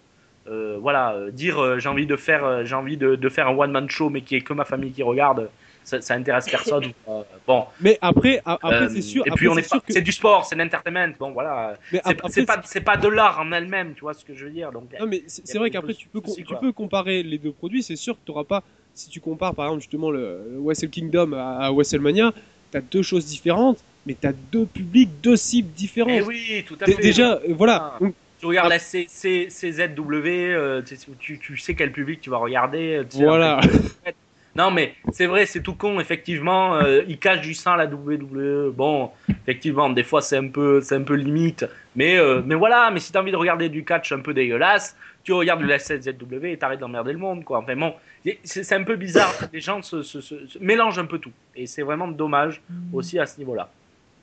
Voilà, dire j'ai envie de faire, j'ai envie de faire un one man show, mais qui est que ma famille qui regarde, ça, ça intéresse personne. Euh, bon, Mais après, après euh, c'est sûr. Et après, puis on est pas, que- c'est du sport, c'est l'entertainment. Bon voilà, mais c'est pas, c'est pas de l'art en elle-même, tu vois ce que je veux dire. Donc Non, mais c'est vrai qu'après, tu peux, aussi, tu peux comparer les deux produits. C'est sûr que tu n'auras pas, si tu compares par exemple justement le, le Wrestle Kingdom à, à WrestleMania, tu as deux choses différentes, mais tu as deux publics, deux cibles différentes. Eh oui, tout à fait. Déjà, euh, voilà. Ah. Donc, Tu regardes Ah. la C, C- CZW, euh, tu, tu- tu sais quel public tu vas regarder. tu sais, Voilà. en fait. Non, mais c'est vrai, c'est tout con, effectivement. euh, ils cachent du sang à la WWE. Bon, effectivement, des fois, c'est un peu, c'est un peu limite. Mais, euh, mais voilà, mais si t'as envie de regarder du catch un peu dégueulasse, tu regardes la CZW et t'arrêtes d'emmerder le monde, quoi. Enfin bon, c'est un peu bizarre. Les gens se, se- se- se mélangent un peu tout. Et c'est vraiment dommage aussi à ce niveau-là.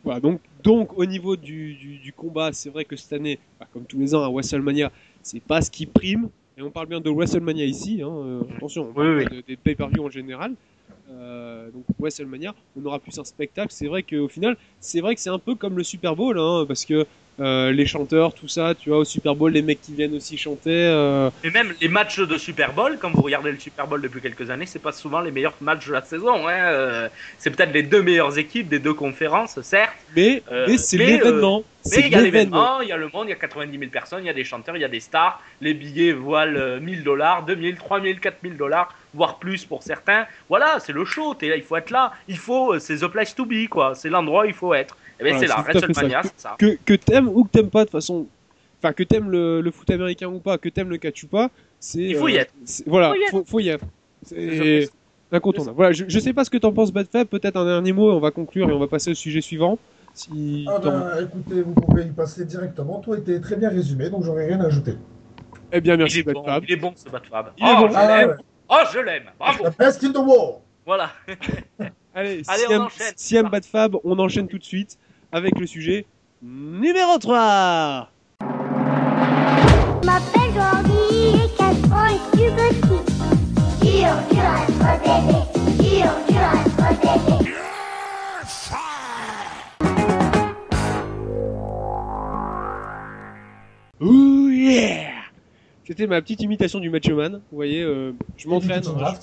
Voilà, donc, donc au niveau du, du, du combat, c'est vrai que cette année, bah, comme tous les ans à WrestleMania, c'est pas ce qui prime. Et on parle bien de WrestleMania ici, hein, euh, attention, on parle Oui, pas de- des pay-per-view en général. Euh, donc WrestleMania, on aura plus un spectacle. C'est vrai qu'au final, c'est vrai que c'est un peu comme le Super Bowl, hein, parce que euh, les chanteurs, tout ça, tu vois, au Super Bowl, les mecs qui viennent aussi chanter. euh, Et même les matchs de Super Bowl, quand vous regardez le Super Bowl depuis quelques années, c'est pas souvent les meilleurs matchs de la saison. Hein. euh, C'est peut-être les deux meilleures équipes des deux conférences, certes. mais mais c'est l'événement. Mais c'est il y a l'événement. il y a le monde, il y a 90 000 personnes, il y a des chanteurs, il y a des stars. Les billets euh, 1000 dollars, 2000, 3000, 4000 dollars, voire plus pour certains. Voilà, c'est le show, t'es là, il faut être là. Il faut, c'est the place to be, quoi. C'est l'endroit où il faut être. Et bien Voilà, c'est là, WrestleMania, ça. c'est ça. que, que t'aimes ou que t'aimes pas de façon enfin que t'aimes le, le foot américain ou pas que t'aimes le catch ou pas c'est Il faut y être. c'est- voilà Faut y être. faut, faut y être c'est incontournable voilà je, je sais pas ce que t'en penses Bad Fab peut-être un dernier mot et on va conclure et on va passer au sujet suivant si Ah ben, écoutez, vous pouvez y passer directement. Tout a été très bien résumé, donc j'aurais rien à ajouter. eh bien Il merci est, Bad bon, Fab il est bon ce Batfab. Il est oh, bon. je Ah, l'aime. ouais. Oh, je l'aime. Bravo. The best in the world. Voilà. [laughs] allez, Allez, on enchaîne. Siam Bad Fab on enchaîne tout de suite avec le sujet numéro 3 Je m'appelle Jordi, j'ai 4 ans et tu petit. Dur, dur à être bébé. Dur, dur à être bébé. Ouh yeah c'était ma petite imitation du Macho Man. Vous voyez, euh, je m'entraîne. Hein.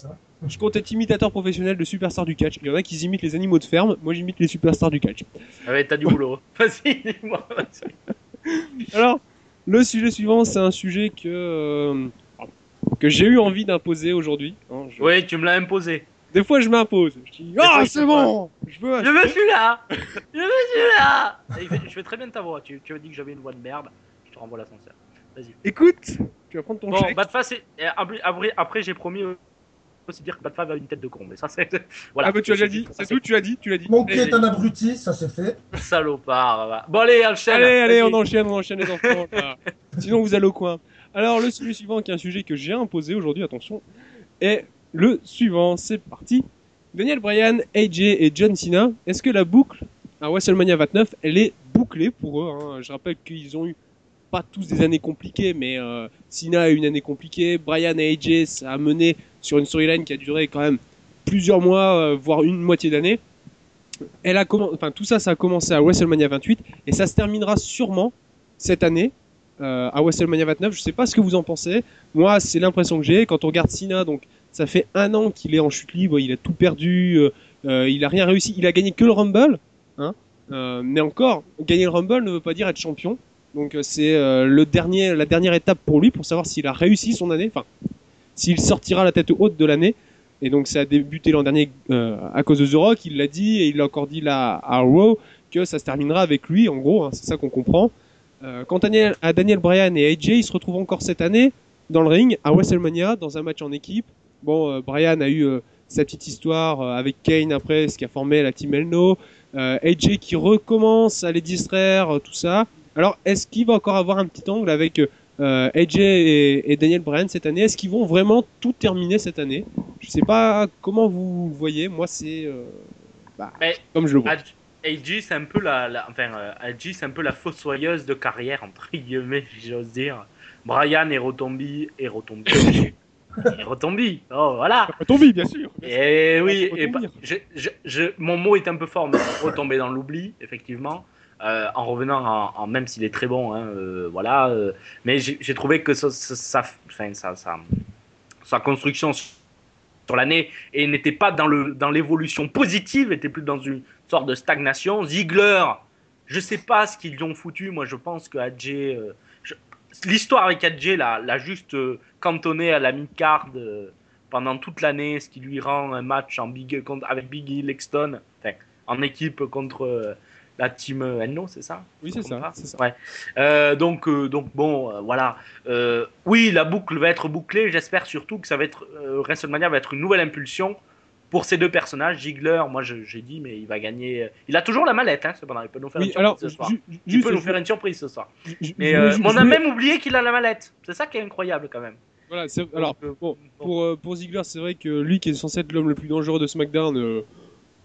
Je compte être imitateur professionnel de superstars du catch. Il y en a qui imitent les animaux de ferme, moi j'imite les superstars du catch. Ah ouais, t'as du boulot. [laughs] Vas-y, dis-moi. [laughs] Alors, le sujet suivant, c'est un sujet que, euh, que j'ai eu envie d'imposer aujourd'hui. hein. Je- Oui, tu me l'as imposé. Des fois, je m'impose. Je dis, ah, c'est bon Je veux Je veux celui-là Je veux celui-là fait- [laughs] Je fais très bien ta voix. Tu, tu as dit que j'avais une voix de merde. Je te renvoie l'ascenseur. Vas-y. Écoute, tu vas prendre ton Bon, chèque. Batfa, c'est. et Après, après, j'ai promis aussi dire que Batfa a une tête de con. Mais ça, c'est. [laughs] Voilà. ah, bah tu as déjà dit, c'est tout, tu as dit, tu l'as dit. Monkey Allez, est un abruti, ça c'est fait. [laughs] Salopard. va. Bon, allez, enchaîne. Allez, allez, on enchaîne, on enchaîne les enfants. [laughs] Sinon, vous allez au coin. Alors, le sujet suivant, qui est un sujet que j'ai imposé aujourd'hui, attention, est le suivant. C'est parti. Daniel Bryan, AJ et John Cena, est-ce que la boucle à WrestleMania 29, elle est bouclée pour eux hein? Je rappelle qu'ils ont eu pas tous des années compliquées, mais euh, Cena a eu une année compliquée. Bryan et AJ, ça a mené sur une storyline qui a duré quand même plusieurs mois, euh, voire une moitié d'année. Elle a enfin tout ça, ça a commencé à WrestleMania 28 et ça se terminera sûrement cette année euh, à WrestleMania 29. Je sais pas ce que vous en pensez. Moi, c'est l'impression que j'ai quand on regarde Cena. Donc, ça fait un an qu'il est en chute libre. Il a tout perdu. euh, il a rien réussi. Il a gagné que le Rumble. Hein mais encore, gagner le Rumble ne veut pas dire être champion. Donc, c'est le dernier, la dernière étape pour lui pour savoir s'il a réussi son année. S'il sortira la tête haute de l'année. Et donc, ça a débuté l'an dernier euh, à cause de The Rock. Il l'a dit et il l'a encore dit là à Raw que ça se terminera avec lui. En gros, hein, c'est ça qu'on comprend. Euh, quant à Daniel, Bryan et AJ, ils se retrouvent encore cette année dans le ring à WrestleMania dans un match en équipe. Bon, euh, Bryan a eu euh, sa petite histoire avec Kane après, ce qui a formé la team Elno. AJ qui recommence à les distraire, tout ça. Alors, est-ce qu'il va encore avoir un petit angle avec euh, AJ et, et Daniel Bryan cette année Est-ce qu'ils vont vraiment tout terminer cette année? Je sais pas comment vous le voyez. Moi, c'est euh, bah, comme je le vois. AJ, c'est un peu la, la- enfin, euh, AJ, c'est un peu la fossoyeuse de carrière [laughs] entre guillemets, si j'ose dire. Brian est retombé, est retombé, [laughs] est retombé. Oh voilà. Bien sûr. Et oui, et je, je, je- mon mot est un peu fort, mais retomber dans l'oubli, effectivement. Euh, en revenant en, en- même s'il est très bon, hein, euh, voilà. euh, mais j'ai trouvé que ça, sa construction sur l'année et n'était pas dans l'évolution positive, était plus dans une sorte de stagnation. Ziegler, je sais pas ce qu'ils ont foutu. Moi, je pense que Adjé, l'histoire avec Adjé l'a juste cantonné à la mid-card euh, pendant toute l'année, ce qui lui rend un match en big avec Biggie Lexton, en équipe contre la team Enno, c'est ça Oui, c'est ça. Ouais. Euh, donc, euh, donc bon, euh, voilà. Oui, la boucle va être bouclée. J'espère surtout que ça va être WrestleMania va être une nouvelle impulsion pour ces deux personnages. Ziggler, moi j'ai dit, mais il va gagner. Il a toujours la mallette, hein, cependant. Il peut nous faire Oui, une surprise ce soir. ju- il juste, peut nous je- faire une surprise ce soir. je- je- Mais je voulais juste- on a même oublié qu'il a la mallette. C'est ça qui est incroyable quand même. Voilà, alors, bon, pour, pour Ziggler, c'est vrai que lui qui est censé être l'homme le plus dangereux de SmackDown,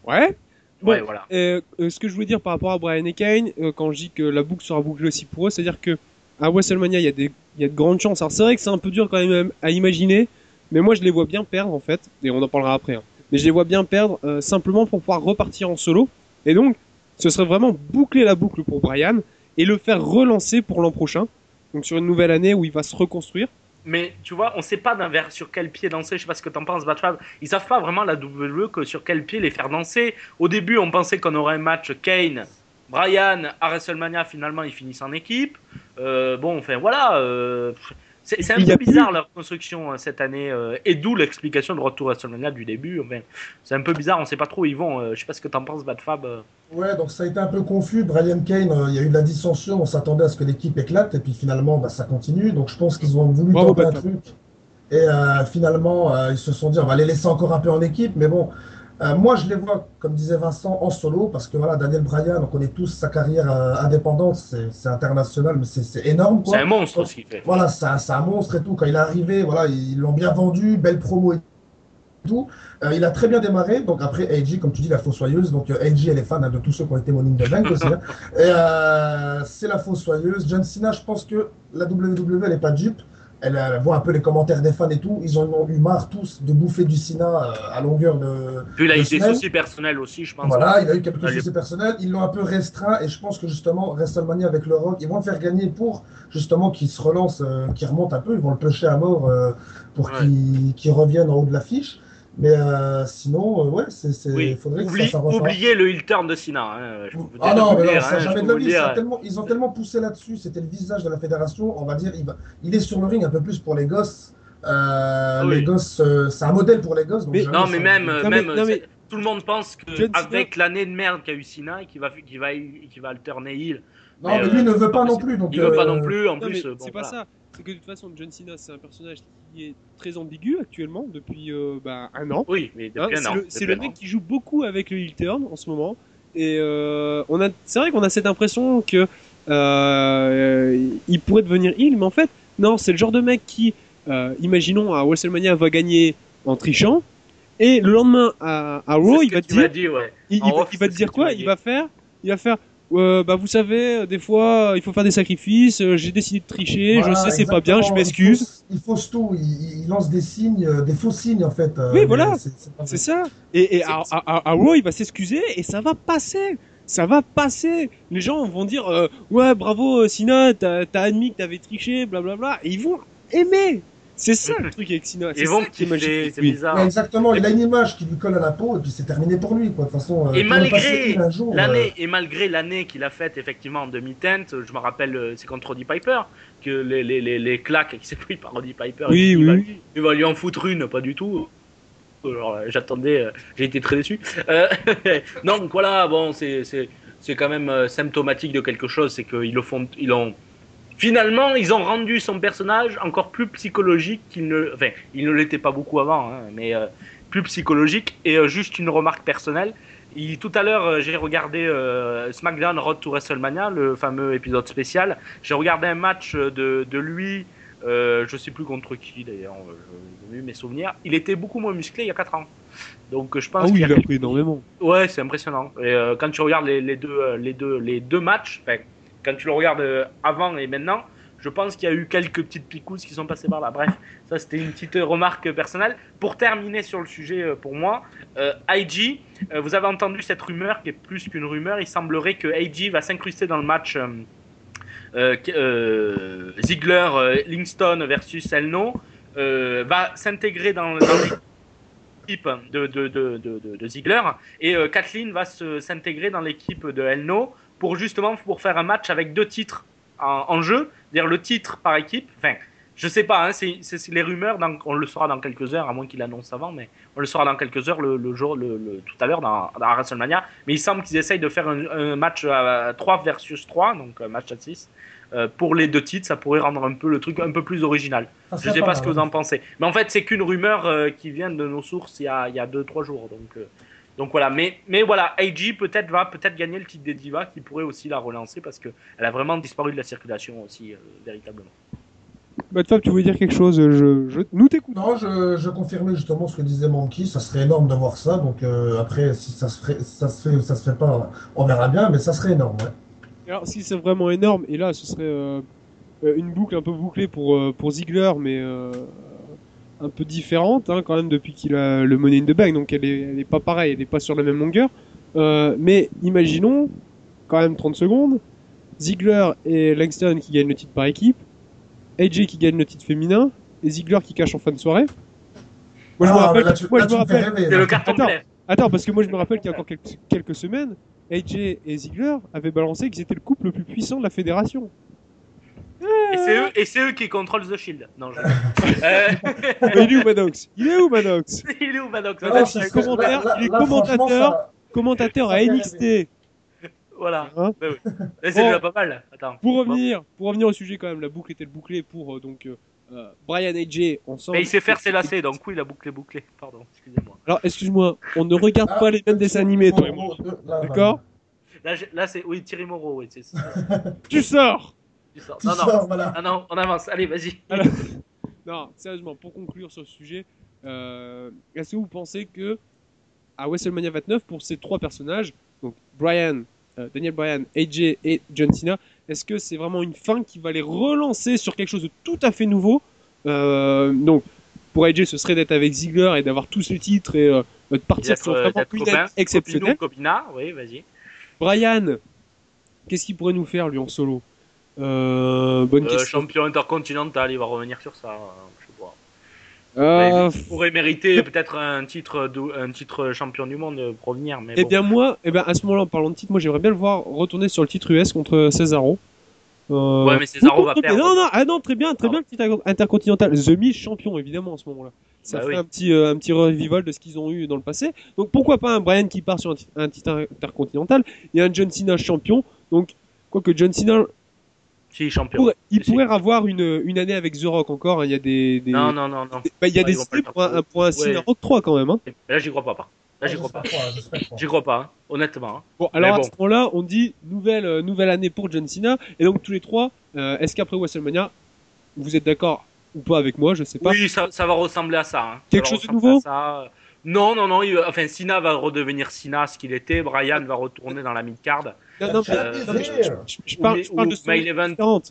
ouais. Bon, ouais, voilà. Euh, euh, ce que je voulais dire par rapport à Brian et Kane, euh, quand je dis que la boucle sera bouclée aussi pour eux, c'est-à-dire que à WrestleMania, il y, a des- il y a de grandes chances. Alors c'est vrai que c'est un peu dur quand même à imaginer, mais moi je les vois bien perdre en fait, et on en parlera après. hein. Mais je les vois bien perdre euh, simplement pour pouvoir repartir en solo. Et donc, ce serait vraiment boucler la boucle pour Brian et le faire relancer pour l'an prochain. Donc sur une nouvelle année où il va se reconstruire. Mais tu vois, on sait pas vers sur quel pied danser. Je sais pas ce que t'en penses, Batfab. Ils savent pas vraiment la WWE que sur quel pied les faire danser. Au début, on pensait qu'on aurait un match Kane, Brian à WrestleMania. Finalement, ils finissent en équipe. Euh, bon, enfin voilà. euh, c'est un peu a bizarre leur construction euh, cette année. euh, et d'où l'explication de retour à WrestleMania du début. Enfin, c'est un peu bizarre. On sait pas trop où ils vont. euh, je sais pas ce que t'en penses, Batfab. euh. Ouais, donc ça a été un peu confus. Brian Kane, euh, il y a eu de la dissension. On s'attendait à ce que l'équipe éclate. Et puis finalement, bah, ça continue. Donc je pense qu'ils ont voulu Bravo, tenter un truc. Et euh, finalement, euh, ils se sont dit, on va les laisser encore un peu en équipe. Mais bon, euh, moi, je les vois, comme disait Vincent, en solo. Parce que voilà, Daniel Bryan, on connaît tous sa carrière euh, indépendante. C'est international, mais c'est énorme. C'est un monstre ce qu'il fait. Voilà, c'est un, monstre et tout. Quand il est arrivé, voilà, ils l'ont bien vendu, belle promo et tout. Euh, il a très bien démarré. Donc après, AJ, comme tu dis, la fossoyeuse. Donc AJ, elle est fan hein, de tous ceux qui ont été Money in the Bank aussi. hein. Et c'est la fossoyeuse. John Cena, je pense que la WWE, elle n'est pas dupe. Elle, elle voit un peu les commentaires des fans et tout. Ils en ont eu marre tous de bouffer du Cena euh, à longueur de. Puis il a eu des soucis personnels aussi, je pense. Voilà, il a eu quelques Allez. soucis personnels. Ils l'ont un peu restreint et je pense que justement, WrestleMania avec le Rock, ils vont le faire gagner pour justement qu'il se relance, euh, qu'il remonte un peu. Ils vont le pêcher à mort euh, pour Ouais. qu'il qu'il revienne en haut de l'affiche. Mais euh, sinon, euh, ouais, c'est, c'est, Oui, faudrait que Oublie- ça, ça oubliez le heel turn de Cena. hein, je Ah non, mais vous non, dire, ça hein, jamais de la vie. dire. tellement- ils ont tellement poussé là-dessus. C'était le visage de la fédération. On va dire, il, va- il est sur le ring un peu plus pour les gosses. Euh, Ah oui. Les gosses, euh, c'est un modèle pour les gosses. donc Mais- jamais Non, mais même, Non, même non, mais- c'est- tout le monde pense qu'avec l'année de merde qu'a eu Cena, et qui va, qui va, qui va alterner heel. Non, mais, mais lui euh, ne veut pas non plus. Donc, il veut pas non plus. En Non, plus, c'est pas ça. C'est que de toute façon, John Cena, c'est un personnage qui est très ambigu actuellement depuis euh, bah, un an. Oui, mais Hein, depuis un c'est an. le, c'est le un mec an. qui joue beaucoup avec le heel turn en ce moment. Et euh, on a, c'est vrai qu'on a cette impression que euh, il pourrait devenir heel, mais en fait, non, c'est le genre de mec qui, imaginons, à WrestleMania va gagner en trichant, et le lendemain à, à Raw, il va te dire, dit, ouais. il, va, il te dire quoi? Il va faire, il va faire. Euh, bah vous savez, des fois il faut faire des sacrifices. euh, J'ai décidé de tricher. Voilà, je sais c'est pas bien. Je m'excuse. Il fausse, tout. Il, il lance des signes, euh, des faux signes en fait. euh, Oui, voilà. c'est- ça. Et, et à, à, à- Raw, il va s'excuser et ça va passer. Ça va passer. Les gens vont dire euh, ouais bravo euh, Sina, t'as t'as admis que t'avais triché, blablabla. Et ils vont aimer. C'est ça le truc avec Sina. C'est ça qui est magique. c'est bizarre. Ouais, exactement. Il a une image qui lui colle à la peau et puis c'est terminé pour lui. Quoi. De toute façon, euh, Et malgré euh, L'année et malgré l'année qu'il a faite effectivement en demi-teinte, je me rappelle, euh, c'est contre Roddy Piper que les, les, les, les claques qui [laughs] s'est pris par Roddy Piper, Oui, il, oui, va, il va lui en foutre une, pas du tout. Alors, j'attendais, euh, j'ai été très déçu. Euh, non, [laughs] donc voilà, bon, c'est c'est c'est quand même euh, symptomatique de quelque chose, c'est qu'ils le font, ils ont finalement ils ont rendu son personnage encore plus psychologique qu'il ne, enfin, il ne l'était pas beaucoup avant, hein, mais euh, plus psychologique et euh, juste une remarque personnelle. Il, tout à l'heure, euh, j'ai regardé euh, SmackDown Road to WrestleMania, le fameux épisode spécial. J'ai regardé un match de, de lui, euh, je sais plus contre qui d'ailleurs, j'ai vu mes souvenirs. Il était beaucoup moins musclé il y a 4 ans. Donc je pense Ah oui, il a pris énormément. Ouais, c'est impressionnant. Et quand tu regardes les, les deux, les deux, les deux matchs, enfin, quand tu le regardes euh, avant et maintenant, Je pense qu'il y a eu quelques petites picousses qui sont passées par là. Bref, ça c'était une petite remarque personnelle. Pour terminer sur le sujet, euh, pour moi, euh, euh, vous avez entendu cette rumeur qui est plus qu'une rumeur. Il semblerait que IG va s'incruster dans le match euh, euh, euh, Ziggler, euh, Lingston versus Elno, euh, va s'intégrer dans, dans l'équipe de, de, de, de, Ziggler et euh, Kathleen va s'intégrer dans l'équipe de Elno pour justement pour faire un match avec deux titres en, en jeu, c'est-à-dire le titre par équipe. Enfin, je sais pas, hein, c'est les rumeurs, dans- on le saura dans quelques heures, à moins qu'il annonce avant, mais on le saura dans quelques heures, le, le jour, le, le- tout à l'heure dans, dans WrestleMania. Mais il semble qu'ils essayent de faire un, un match à 3 versus 3, donc un match à 6. euh, pour les deux titres, ça pourrait rendre un peu le truc un peu plus original. Je serait sais pas ce que vous hein. en pensez. Mais en fait, c'est qu'une rumeur euh, qui vient de nos sources il y a 2-3 jours. Donc, euh, donc voilà. Mais, mais voilà, AJ peut-être va peut-être gagner le titre des Divas qui pourrait aussi la relancer parce qu'elle a vraiment disparu de la circulation aussi, euh, véritablement. Bah, Fab, tu voulais dire quelque chose je, je... Nous t'écoutons. Non, je, je confirmais justement ce que disait Monkey, ça serait énorme de voir ça. Donc euh, après, si ça se, ferait, ça se fait ou ça se fait pas, on verra bien, mais ça serait énorme. Ouais. Alors, si c'est vraiment énorme, et là, ce serait euh, une boucle un peu bouclée pour, pour Ziggler, mais euh, un peu différente, hein, quand même, depuis qu'il a le Money in the Bank, donc elle est, elle est pas pareille, elle est pas sur la même longueur. Euh, mais imaginons, quand même 30 secondes, Ziggler et Langston qui gagnent le titre par équipe, AJ qui gagne le titre féminin, et Ziggler qui cache en fin de soirée. Moi, je me Ah, rappelle, là, tu, moi, là, je me rappelle, rêver, C'est là. le carton Attends. parce que moi je me rappelle qu'il y a encore quelques, quelques semaines, AJ et Ziggler avaient balancé qu'ils étaient le couple le plus puissant de la fédération. Et c'est eux, et c'est eux qui contrôlent The Shield. Non, je... Euh, Mais il est où Manox? Il est où Manox? [laughs] Il est où Maddox Non, Madame, ça il est commentaire, là- il est commentateur. ça- Commentateur à NXT. Voilà. Hein Ben oui. Mais c'est Bon. déjà pas mal. Attends. Pour revenir, pour revenir au sujet quand même, la boucle était bouclée pour euh, donc euh, euh, Brian et Jay ensemble. Mais il sait faire ses lacets, donc oui, il a bouclé, bouclé. Pardon, excusez-moi. Alors excuse-moi, on ne regarde Ah, pas les mêmes dessins animés, toi et moi. D'accord? Là, c'est oui, Thierry Moreau, oui, c'est ça. Tu sors Tu sors. Tu Non, non. sors, voilà. Ah non, on avance. Allez, vas-y. [laughs] Non, sérieusement, pour conclure sur ce sujet, euh, est-ce que vous pensez que à WrestleMania 29, pour ces trois personnages, donc Brian, euh, Daniel Bryan, AJ et John Cena, est-ce que c'est vraiment une fin qui va les relancer sur quelque chose de tout à fait nouveau? Euh, Donc, pour AJ, ce serait d'être avec Ziggler et d'avoir tous les titres et euh, de partir sur vraiment une exceptionnelle. copina, oui, vas-y. Brian, qu'est-ce qu'il pourrait nous faire lui en solo? Euh, Bonne Euh, question. champion intercontinental, il va revenir sur ça. euh, Je sais pas. Euh, il pourrait mériter peut-être un titre, un titre champion du monde euh, pour revenir, mais Eh bon. bien moi, eh ben à ce moment-là, en parlant de titre, moi j'aimerais bien le voir retourner sur le titre US contre Cesaro. Euh, Ouais, mais Cesaro va perdre. Non, non, ah non, très bien, très Ah. bien le titre intercontinental. The Miz champion évidemment à ce moment-là. Ça Bah fait oui. un petit euh, un petit revival de ce qu'ils ont eu dans le passé. Donc pourquoi pas un Brian qui part sur un titre intercontinental et un John Cena champion. Donc quoique John Cena, Si, champion. il Si, si. pourrait avoir une une année avec The Rock encore. hein. Il y a des, des- Non, non, non, non. bah, il y a Ouais, des idées pour un, pour un Cena Ouais. Rock 3 quand même. Hein. Là, j'y crois pas. pas. Là, j'y crois pas. J'y crois pas, hein, honnêtement. hein. Bon, alors à ce moment-là, on dit nouvelle, euh, nouvelle année pour John Cena. Et donc, tous les trois, euh, est-ce qu'après WrestleMania, vous êtes d'accord ou pas avec moi? Je sais pas. Oui, ça, ça va ressembler à ça. hein. Quelque chose de nouveau? ça. Non, non, non. il va- Enfin, Sina va redevenir Sina, ce qu'il était. Brian va retourner dans la mid-card. Non, non, Euh, non, je, je- parle, je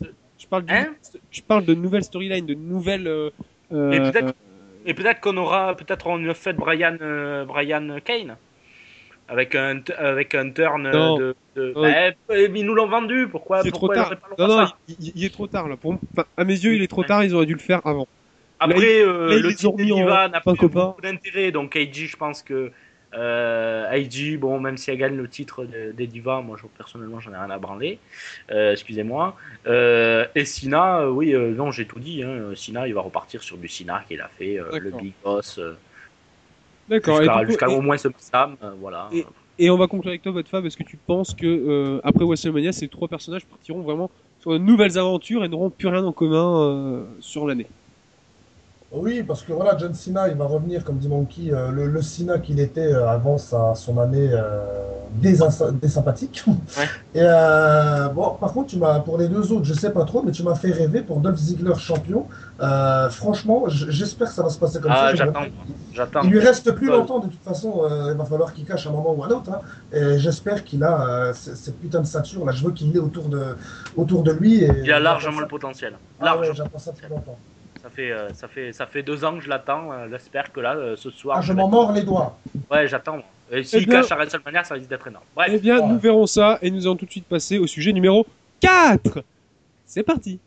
de. Je parle, Hein je parle de nouvelles storylines, de nouvelles. euh, euh, Et peut-être et peut-être qu'on aura peut-être on fait Brian euh, Brian Kane avec un avec un turn Non. de, de... Non. Bah, euh, ils nous l'ont vendu pourquoi c'est trop pourquoi ils tard. pas Non, non, il, il- est trop tard là. Pour, à mes yeux, il est trop tard. Ils auraient dû le faire avant. Après euh, là, le titre Divas n'a copain. beaucoup d'intérêt donc AJ je pense que euh, bon même si elle gagne le titre de- des Divas moi je, personnellement j'en ai rien à branler euh, excusez-moi euh, et Sina euh, oui euh, non j'ai tout dit hein. Sina il va repartir sur du Sina qu'il a fait euh, le. Big Boss euh, D'accord. jusqu'à et- au moins ce Sam euh, voilà Et- et on va conclure avec toi, votre Fab. Est-ce que tu penses que euh, après WrestleMania, ces trois personnages partiront vraiment sur de nouvelles aventures et n'auront plus rien en commun euh, sur l'année? Oui, parce que voilà, John Cena, il va revenir, comme dit Monkey, euh, le, le Cena qu'il était euh, avant sa, son année euh, désympathique. [laughs] Et euh, bon, par contre, tu m'as, pour les deux autres, je sais pas trop, mais tu m'as fait rêver pour Dolph Ziggler champion. Euh, franchement, j'espère que ça va se passer comme Ah, ça. j'attends. J'attends. Il lui reste plus Ouais. longtemps, de toute façon, euh, il va falloir qu'il cache un moment ou un autre. hein. Et j'espère qu'il a euh, cette putain de ceinture là. Je veux qu'il l'ait autour de, autour de lui. Et Il a largement le potentiel. Ah ouais, Large. j'attends ça depuis longtemps. Ça fait, euh, ça fait, ça fait deux ans que je l'attends. euh, J'espère que là, euh, ce soir. Ah, je m'en être- mords les doigts. Ouais, j'attends. Et s'il Eh bien- cache à WrestleMania, ça risque d'être énorme. Bref. Eh bien, nous verrons ça et nous allons tout de suite passer au sujet numéro 4. C'est parti.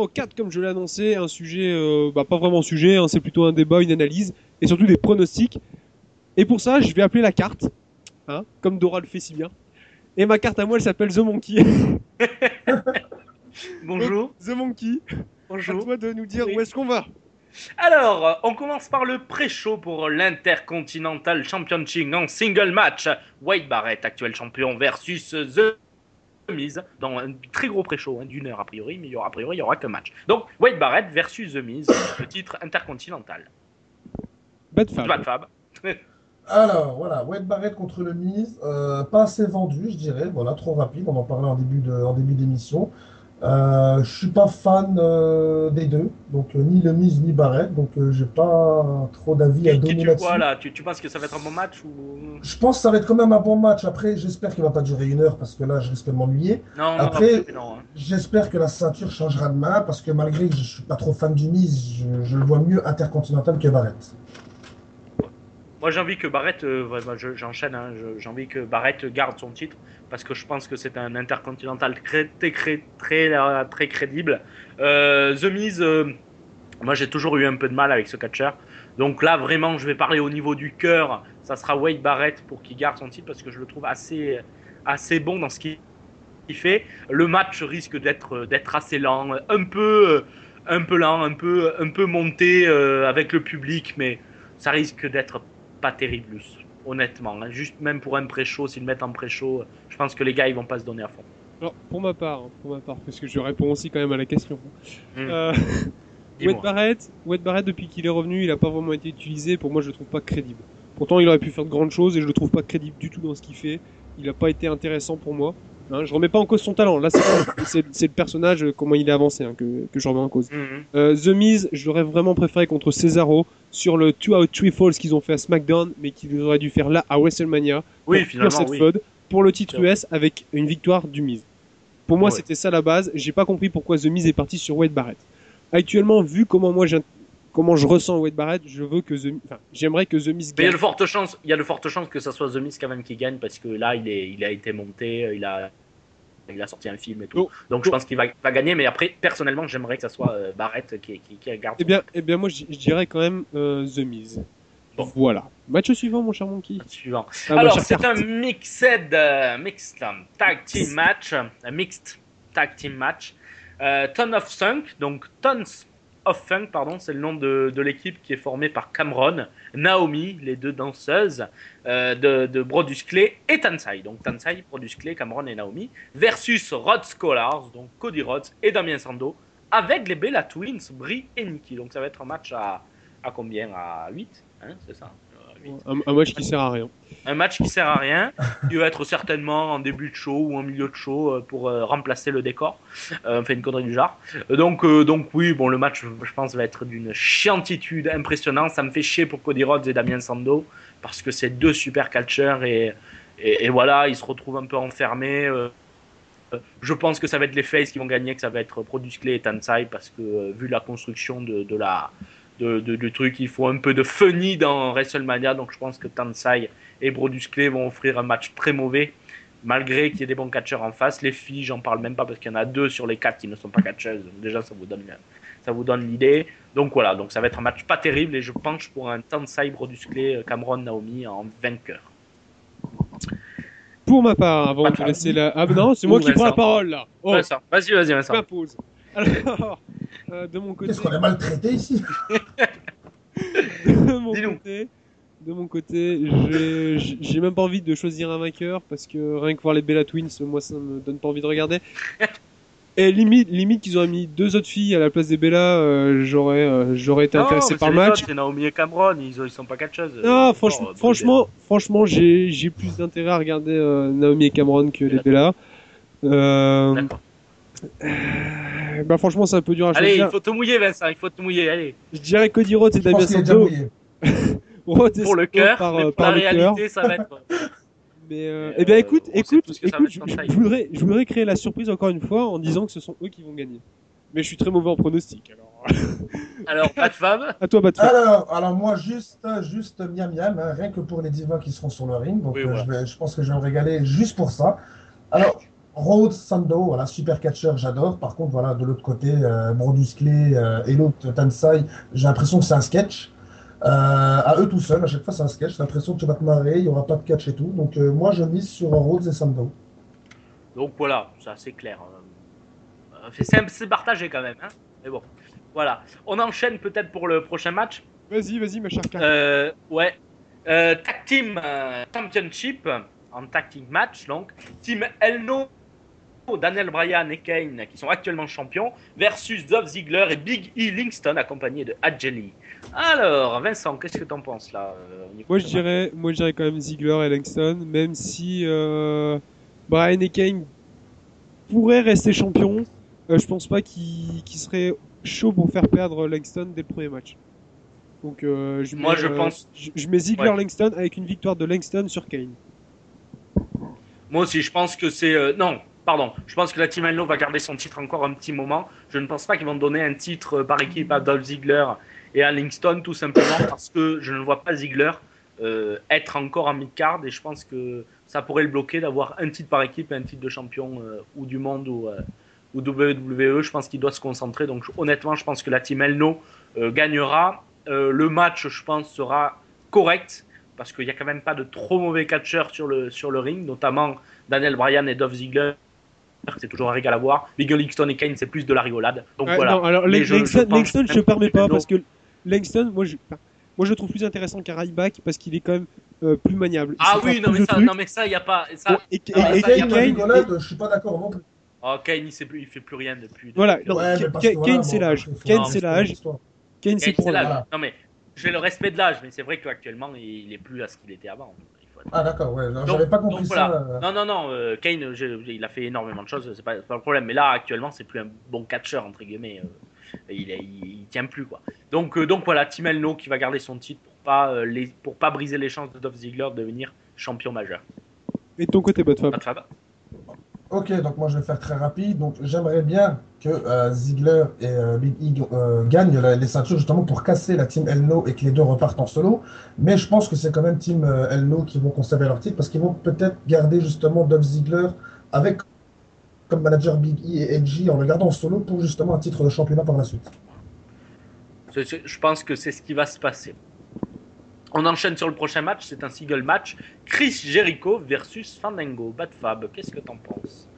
Numéro 4, comme je l'ai annoncé, un sujet, euh, bah, pas vraiment sujet, hein, c'est plutôt un débat, une analyse, et surtout des pronostics. Et pour ça, je vais appeler la carte, hein, comme Dora le fait si bien. Et ma carte à moi, elle s'appelle The Monkey. [laughs] Bonjour. [laughs] The Monkey, à Bonjour. toi de nous dire Oui. où est-ce qu'on va. Alors, on commence par le pré-show pour l'Intercontinental Championship en single match. Wade Barrett, actuel champion, versus The Miz, dans un très gros pré-show hein, d'une heure a priori, mais il y aura, a priori il y aura qu'un match. Donc, Wade Barrett versus The Miz, le titre intercontinental. Bad Fab. Bad Fab. [laughs] Alors voilà, Wade Barrett contre le Miz, euh, pas assez vendu, je dirais. Voilà, trop rapide. On en parlait en début de, en début d'émission. Euh, je suis pas fan euh, des deux, donc euh, ni le Miz ni Barrett, donc euh, j'ai pas trop d'avis à donner tu là-dessus. tu, tu penses que ça va être un bon match ou? Je pense que ça va être quand même un bon match. Après, j'espère qu'il va pas durer une heure parce que là, je risque de m'ennuyer. Non, non, Après- hein. J'espère que la ceinture changera de main parce que malgré que je suis pas trop fan du Miz, je, je le vois mieux intercontinental que Barrett. Moi, j'ai envie que Barrett, euh, bah, je- j'enchaîne, hein, j'ai envie que Barrett garde son titre parce que je pense que c'est un intercontinental très, très, très, très, euh, crédible. Euh, The Miz, moi, j'ai toujours eu un peu de mal avec ce catcher. Donc là, vraiment, je vais parler au niveau du cœur. Ça sera Wade Barrett pour qu'il garde son titre parce que je le trouve assez, assez bon dans ce qu'il fait. Le match risque d'être d'être assez lent, un peu, un peu lent, un peu, un peu monté avec le public, mais ça risque d'être pas terrible, honnêtement. hein. Juste même pour un pré-show, s'ils le mettent en pré-show, je pense que les gars ils vont pas se donner à fond. Alors, pour ma part, hein, pour ma part, parce que je réponds aussi quand même à la question. Mm. Euh. Wade Barrett, Wade Barrett, depuis qu'il est revenu, il a pas vraiment été utilisé. Pour moi, je le trouve pas crédible. Pourtant, il aurait pu faire de grandes choses et je le trouve pas crédible du tout dans ce qu'il fait. Il a pas été intéressant pour moi. Hein, je remets pas en cause son talent. Là, [coughs] c'est le personnage, euh, comment il est avancé, hein, que, que je remets en cause. Mhm. Euh, The Miz, je l'aurais vraiment préféré contre Cesaro sur le 2 out 3 falls qu'ils ont fait à SmackDown, mais qu'ils auraient dû faire là à WrestleMania. Oui, pour finalement, finir cette oui. pour le titre. US avec une victoire du Miz. Pour moi, Ouais. c'était ça la base. J'ai pas compris pourquoi The Miz est parti sur Wade Barrett. Actuellement, vu comment moi j'ai- comment je ressens Wade Barrett, je veux que The enfin, j'aimerais que The Miz Mais il y a gagne. de fortes chances, il y a de fortes chances que ça soit The Miz quand même qui gagne parce que là il est, il a été monté, il a, il a sorti un film et tout. Oh. Donc je pense qu'il va, va gagner, mais après personnellement j'aimerais que ça soit euh, Barrett qui, qui, qui garde. Eh bien, eh bien moi je dirais quand même euh, The Miz. Bon. Voilà. Match suivant, mon cher Monkey. Suivant. Ah, ma Alors c'est un mixed, euh, mixed um, tag team match, un mixed tag team match. Euh, Ton of Funk, donc Tons of Funk, pardon, c'est le nom de, l'équipe qui est formée par Cameron, Naomi, les deux danseuses euh, de, Brodus Clay et Tansai. Donc Tansai, Brodus Clay, Cameron et Naomi, versus Rod Scholars, donc Cody Rhodes et Damien Sando, avec les Bella Twins, Brie et Nikki. Donc ça va être un match à, combien? À 8 hein, C'est ça? à 8. Un, un match qui sert à rien. Un match qui sert à rien, qui va être certainement en début de show ou en milieu de show euh, pour euh, remplacer le décor. Euh, enfin, une connerie du genre. Euh, Donc, euh, donc oui, bon, le match, je pense, va être d'une chiantitude impressionnante. Ça me fait chier pour Cody Rhodes et Damien Sando parce que c'est deux super catcheurs et, et, et voilà, ils se retrouvent un peu enfermés. euh, je pense que ça va être les Faces qui vont gagner, que ça va être Produce Clay et Tansai parce que vu la construction de, de la de, de- du truc, il faut un peu de funny dans WrestleMania, donc je pense que Tansai et Brodus Clay vont offrir un match très mauvais, malgré qu'il y ait des bons catcheurs en face. Les filles, j'en parle même pas parce qu'il y en a deux sur les quatre qui ne sont pas catcheuses. Donc déjà, ça vous donne, ça vous donne l'idée. Donc voilà, donc ça va être un match pas terrible et je penche pour un Tansai Brodus Clay, Cameron Naomi en vainqueur. Pour ma part, avant Pas de laisser la. Ah, non, c'est moi qui prends la parole là. Oh, Vas-y, vas-y, Vincent. Alors, euh, de mon côté. Qu'est-ce qu'on est maltraité ici [laughs] de mon côté, de mon côté, j'ai- même pas envie de choisir un vainqueur parce que rien que voir les Bella Twins, moi ça me donne pas envie de regarder. Et limite, limite qu'ils auraient mis deux autres filles à la place des Bella, euh, j'aurais, euh, j'aurais été Non, intéressé par le match. C'est Naomi et Cameron, ils, ils sont pas catcheuses. Non, Euh, franchement, bon, franchement, franchement, j'ai, j'ai plus d'intérêt à regarder euh, Naomi et Cameron que les Bella. Euh, D'accord. Euh, bah franchement, c'est un peu dur à Allez, choisir. il faut te mouiller, Vincent, il faut te mouiller, allez. Je dirais Cody Rhodes et Damien [laughs] et Pour le cœur, par, mais euh, pour par la cœur. réalité, ça va être. [laughs] Mais euh, Et, eh bien euh, écoute, écoute, écoute, je, je voudrais, je voudrais créer la surprise encore une fois en disant que ce sont eux qui vont gagner. Mais je suis très mauvais en pronostic. Alors, [laughs] Alors, pas de femme. à toi, Batman. Alors, alors moi, juste, juste miam miam, hein, rien que pour les divas qui seront sur le ring. Donc, Oui, euh, voilà. je, vais, je pense que je vais me régaler juste pour ça. Alors, Rhodes, Sando, voilà, super catcheur, j'adore. Par contre, voilà, de l'autre côté, euh, Brodus Clay euh, et l'autre Tansai, j'ai l'impression que c'est un sketch. Euh, à eux tout seuls, à chaque fois c'est un sketch. J'ai l'impression que tu vas te marrer, il n'y aura pas de catch et tout. Donc, euh, moi, je mise sur Rhodes et Sando. Donc voilà, ça c'est clair. Euh, C'est partagé quand même, hein. Mais bon, voilà. On enchaîne peut-être pour le prochain match. Vas-y, vas-y, ma chère. Euh, ouais. Euh, tag Team euh, Championship en tag team match, donc. Team Elno, Daniel Bryan et Kane, qui sont actuellement champions, versus Dolph Ziggler et Big E Lingston, accompagnés de Adjeli. Alors, Vincent, qu'est-ce que t'en penses là euh, Moi, je dirais, moi, je dirais quand même Ziggler et Langston, même si euh, Brian et Kane pourraient rester champions. euh, je pense pas qu'ils qu'ils seraient chauds pour faire perdre Langston dès le premier match. Donc, euh, je Moi, mets, je euh, pense- je, je mets Ziggler Ouais. Langston avec une victoire de Langston sur Kane. Moi aussi, je pense que c'est. euh, non, pardon. Je pense que la Team Elno va garder son titre encore un petit moment. Je ne pense pas qu'ils vont donner un titre euh, par équipe à Dolph Ziggler et à Lingston, tout simplement parce que je ne vois pas Ziggler euh, être encore en mid-card et je pense que ça pourrait le bloquer d'avoir un titre par équipe et un titre de champion euh, ou du monde ou, ou WWE. Je pense qu'il doit se concentrer. Donc, honnêtement, je pense que la Team Elno gagnera. Le match, je pense, sera correct parce qu'il n'y a quand même pas de trop mauvais catcheurs sur le, sur le ring, notamment Daniel Bryan et Dolph Ziggler. C'est toujours un régal à voir. Big Lingston et Kane, c'est plus de la rigolade. Donc voilà. non, alors Mais Lang- je- je Langston, Langston, je permets pas parce que Langston, moi je, moi je le trouve plus intéressant qu'un Ryback parce qu'il est quand même euh, plus maniable. Il Ah sait oui, non plus mais, ça, non mais ça, il n'y a pas. Ça... Bon, et, et- et ça, Kane, Kane- rigolade, je suis pas d'accord non plus. Oh, Kane, il ne fait plus rien depuis. Voilà, non, Ouais, Kane, c'est l'âge. Kane, c'est l'âge. Kane, c'est pour l'âge. Non mais j'ai le respect de l'âge, mais c'est vrai qu'actuellement, il est plus à ce qu'il était avant. Ah d'accord, ouais, j'avais pas donc compris voilà. ça. euh. Non, non, non, euh, Kane, il a fait énormément de choses, c'est pas, le problème. Mais là, actuellement, c'est plus un bon catcheur, entre guillemets. euh, il, il, il tient plus, quoi. Donc, euh, donc voilà, Tim Elno qui va garder son titre pour pas, euh, les, pour pas briser les chances de Dolph Ziggler de devenir champion majeur. Et de ton côté, Botfab? Ok, donc moi je vais faire très rapide. Donc j'aimerais bien que euh, et euh, Big E euh, gagnent les ceintures justement pour casser la team Elno et que les deux repartent en solo. Mais je pense que c'est quand même team euh, Elno qui vont conserver leur titre parce qu'ils vont peut-être garder justement Dolph Ziggler avec comme manager Big E et Edgy en le gardant en solo pour justement un titre de championnat par la suite. Je pense que c'est ce qui va se passer. On enchaîne sur le prochain match, c'est un single match. Chris Jericho versus Fandango. Bad Fab, qu'est-ce que t'en penses?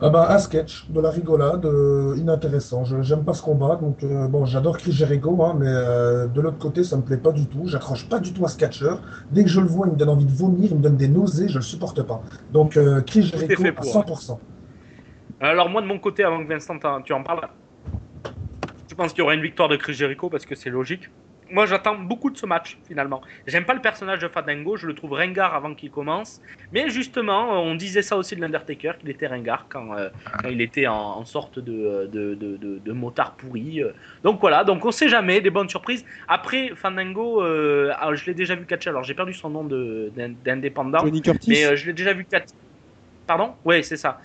Ah bah, un sketch, de la rigolade, euh, inintéressant. Je j'aime pas ce combat, donc euh, bon, j'adore Chris Jericho, hein, mais euh, de l'autre côté, ça me plaît pas du tout. J'accroche pas du tout à ce catcheur. Dès que je le vois, il me donne envie de vomir, il me donne des nausées, je le supporte pas. Donc euh, Chris Jericho à pour, 100%. Alors moi de mon côté, avant que Vincent tu en parles, je pense qu'il y aura une victoire de Chris Jericho parce que c'est logique. Moi j'attends beaucoup de ce match finalement. J'aime pas le personnage de Fandango, je le trouve ringard avant qu'il commence. Mais justement, on disait ça aussi de l'Undertaker, qu'il était ringard quand, euh, quand il était en, en sorte de, de, de, de- de motard pourri. euh. Donc voilà, donc on sait jamais, des bonnes surprises. Après Fandango, euh, je l'ai déjà vu catcher, alors j'ai perdu son nom d'indépendant. Mais euh, je l'ai déjà vu catcher. Pardon? Ouais, c'est ça.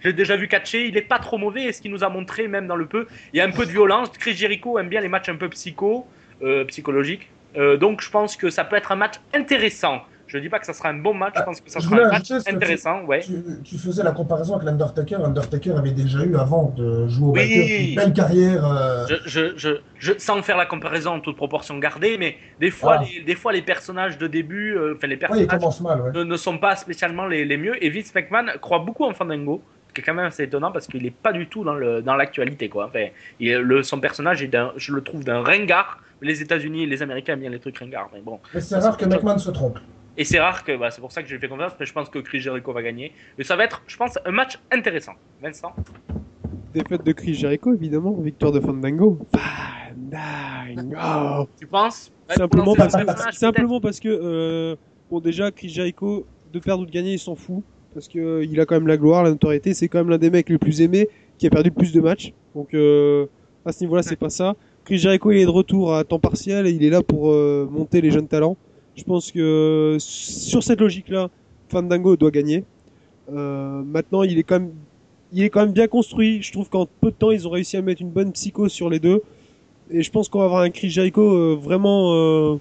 Je l'ai déjà vu catcher. Il est pas trop mauvais. Et ce qu'il nous a montré, même dans le peu, il y a un peu de violence. Chris Jericho aime bien les matchs un peu psycho, euh, psychologiques. Euh, donc je pense que ça peut être un match intéressant. Je dis pas que ça sera un bon match, je Ah, pense que ça sera un match que tu- intéressant, ouais. Tu, tu faisais la comparaison avec l'Undertaker. Undertaker avait déjà eu avant de jouer au Oui. Une belle carrière. euh, Je, je, je, sans faire la comparaison en toute proportion gardée, mais des fois, Ah. les, des fois les personnages de début, euh, enfin les personnages commence mal, ouais. ne, ne sont pas spécialement les, les mieux. Et Vince McMahon croit beaucoup en Fandango, qui est quand même assez étonnant parce qu'il n'est pas du tout dans le dans l'actualité quoi. Enfin, il- le, son personnage est d'un, je le trouve d'un ringard. Les États-Unis et les Américains aiment bien les trucs ringards, mais bon. Mais c'est rare que McMahon se trompe. Et c'est rare que, bah, c'est pour ça que je lui fais confiance, mais je pense que Chris Jericho va gagner. Mais ça va être, je pense, un match intéressant. Vincent? Défaite de Chris Jericho, évidemment. Victoire de Fandango. Fandango. Tu penses? Simplement parce, simplement parce que, euh, bon, déjà, Chris Jericho, de perdre ou de gagner, il s'en fout. Parce que euh, il a quand même la gloire, la notoriété. C'est quand même l'un des mecs les plus aimés qui a perdu le plus de matchs. Donc, euh, à ce niveau-là, c'est pas ça. Chris Jericho, il est de retour à temps partiel et il est là pour euh, monter les jeunes talents. Je pense que sur cette logique-là, Fandango doit gagner. Maintenant, il est quand même, il est quand même bien construit. Je trouve qu'en peu de temps, ils ont réussi à mettre une bonne psycho sur les deux. Et je pense qu'on va avoir un Chris Jericho vraiment,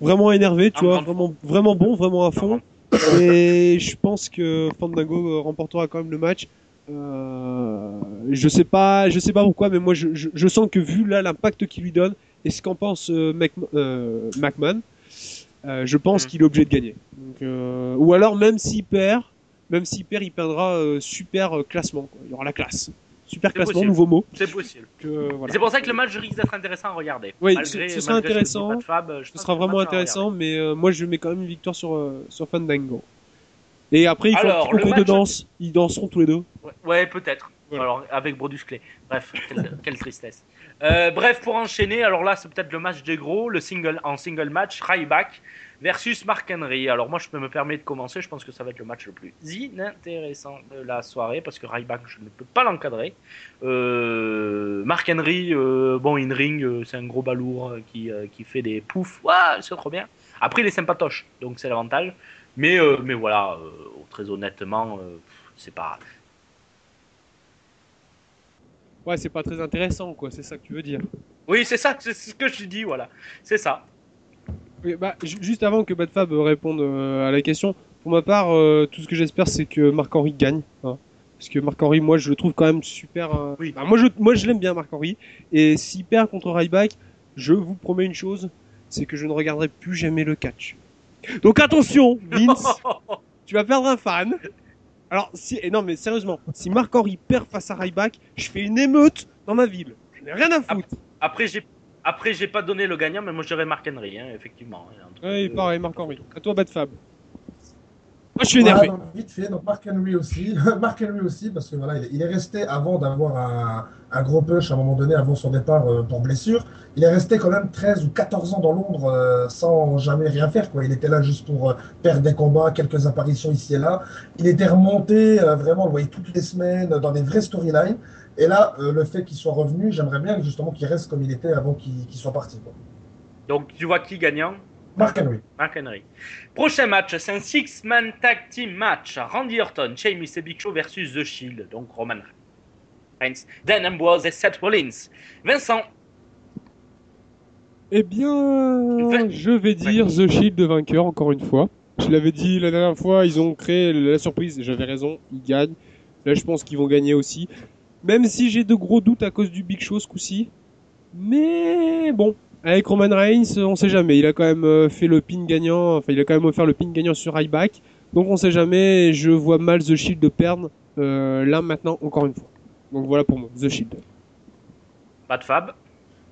vraiment énervé, tu Un vois, vraiment bon, vraiment à fond. Et je pense que Fandango euh, remportera quand même le match. Euh, je sais pas, je sais pas pourquoi, mais moi je, je, je sens que vu là l'impact qu'il lui donne et ce qu'en pense euh, Mac- euh, McMahon, je pense Mm. qu'il est obligé de gagner. Donc, ou alors même s'il perd, même s'il perd, il perdra super classement. Quoi. Il y aura la classe, super classement, possible. nouveau mot. C'est possible. Voilà. C'est pour ça que le match risque d'être intéressant à regarder. Oui, Malgré- ce- ce sera malgré intéressant. Fab, Ce sera vraiment intéressant, mais euh, moi je mets quand même une victoire sur, euh, sur Fandango. Et après, il faut Alors, un petit concours de danse. Ils danseront tous les deux. Ouais, ouais, peut-être. Voilà. Alors, avec Brodus Clé. Bref, quelle, quelle tristesse. Euh, bref, pour enchaîner, alors là, c'est peut-être le match des gros, le single, en single match, Ryback versus Mark Henry. Alors, moi, je peux me permettre de commencer. Je pense que ça va être le match le plus inintéressant de la soirée parce que Ryback, je ne peux pas l'encadrer. Euh, Mark Henry, euh, bon, in ring, euh, c'est un gros balourd qui, qui fait des poufs. Ouah, c'est trop bien. Après, il est sympatoche, donc c'est l'avantage. Mais, euh, mais voilà, euh, très honnêtement, c'est pas. Ouais, c'est pas très intéressant, quoi. C'est ça que tu veux dire. Oui, c'est ça, c'est ce que je dis, voilà. C'est ça. Oui, bah, ju- juste avant que Bad Fab réponde euh, à la question, pour ma part, euh, tout ce que j'espère, c'est que Marc Henry gagne. hein. Parce que Marc Henry, moi, je le trouve quand même super. euh, Oui. bah, moi, je, moi, je l'aime bien, Marc Henry. Et s'il perd contre Ryback, je vous promets une chose, c'est que je ne regarderai plus jamais le catch. Donc attention, Vince, [laughs] tu vas perdre un fan. Alors, si, et non, mais sérieusement, si Marc Henry perd face à Ryback, je fais une émeute dans ma ville. Je n'ai rien à foutre. Après, j'ai après j'ai pas donné le gagnant, mais moi j'aurais Mark Henry, hein, effectivement. Ouais, euh, pareil, Marc Henry. À toi, Bad Fab. Moi, je suis énervé. Voilà, donc, vite fait, donc Mark Henry aussi. [laughs] Mark Henry aussi, parce que voilà, il est- il est resté avant d'avoir un, un gros push à un moment donné, avant son départ euh, pour blessure. Il est resté quand même 13 ou 14 ans dans l'ombre euh, sans jamais rien faire. Quoi. Il était là juste pour euh, perdre des combats, quelques apparitions ici et là. Il était remonté euh, vraiment, on le voyait toutes les semaines dans des vraies storylines. Et là, euh, le fait qu'il soit revenu, j'aimerais bien justement qu'il reste comme il était avant qu'il soit parti. Quoi. Donc tu vois qui gagnant? Mark Henry. Mark Henry. Prochain match, c'est un six-man tag team match. Randy Orton, Sheamus et Big Show versus The Shield. Donc Roman Reigns, Dan Ambrose et Seth Rollins. Vincent, Eh bien, je vais dire The Shield de vainqueur encore une fois. Je l'avais dit la dernière fois, ils ont créé la surprise, j'avais raison, ils gagnent. Là, je pense qu'ils vont gagner aussi. Même si j'ai de gros doutes à cause du Big Show ce coup-ci. Mais bon, avec Roman Reigns, on sait jamais. Il a quand même euh, fait le pin gagnant, enfin, il a quand même offert le pin gagnant sur Ryback. Donc on sait jamais, je vois mal The Shield de perdre euh, là maintenant encore une fois. Donc voilà pour moi, The Shield. pas de Fab.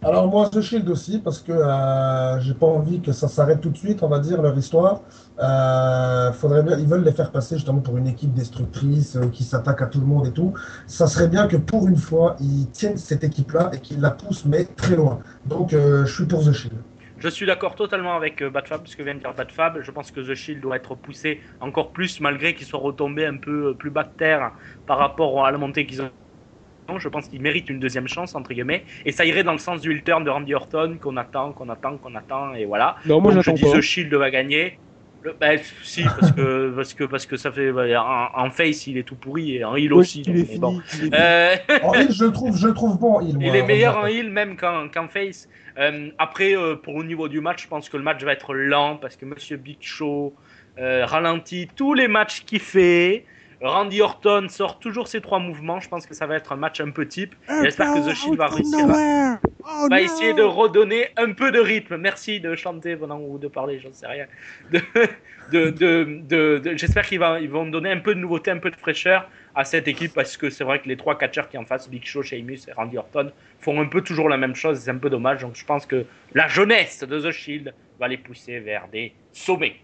Alors moi, The Shield aussi, parce que euh, j'ai pas envie que ça s'arrête tout de suite, on va dire, leur histoire. Euh, faudrait bien, ils veulent les faire passer justement pour une équipe destructrice euh, qui s'attaque à tout le monde et tout. Ça serait bien que pour une fois, ils tiennent cette équipe-là et qu'ils la poussent, mais très loin. Donc euh, je suis pour The Shield. Je suis d'accord totalement avec euh, Bad Fab, ce que vient de dire Bad Fab. Je pense que The Shield doit être poussé encore plus, malgré qu'ils soient retombés un peu plus bas de terre par rapport à la montée qu'ils ont. Je pense qu'ils méritent une deuxième chance, entre guillemets. Et ça irait dans le sens du heel turn de Randy Orton qu'on attend, qu'on attend, qu'on attend, et voilà. Non, moi Donc, je j'attends dis pas. The Shield va gagner. Le- bah, si, parce que, [laughs] parce que, parce que ça fait. bah, en, en face, il est tout pourri et en heal Ouais, aussi. il est fini. bon. il est fini. Euh, En heal, je le trouve, je le trouve bon il moi, est meilleur en heal même qu'en face. Euh, après, euh, pour le niveau du match, je pense que le match va être lent parce que Monsieur Big Show euh, ralentit tous les matchs qu'il fait. Randy Orton sort toujours ses trois mouvements. Je pense que ça va être un match un peu type. J'espère que The Shield va réussir à, Oh, va essayer de redonner un peu de rythme. Merci de chanter pendant ou de parler, j'en sais rien. De, de, de, de- de- J'espère qu'ils va- ils vont donner un peu de nouveauté, un peu de fraîcheur à cette équipe parce que c'est vrai que les trois catcheurs qui en face, Big Show, Sheamus et Randy Orton, font un peu toujours la même chose. C'est un peu dommage. Donc je pense que la jeunesse de The Shield va les pousser vers des sommets.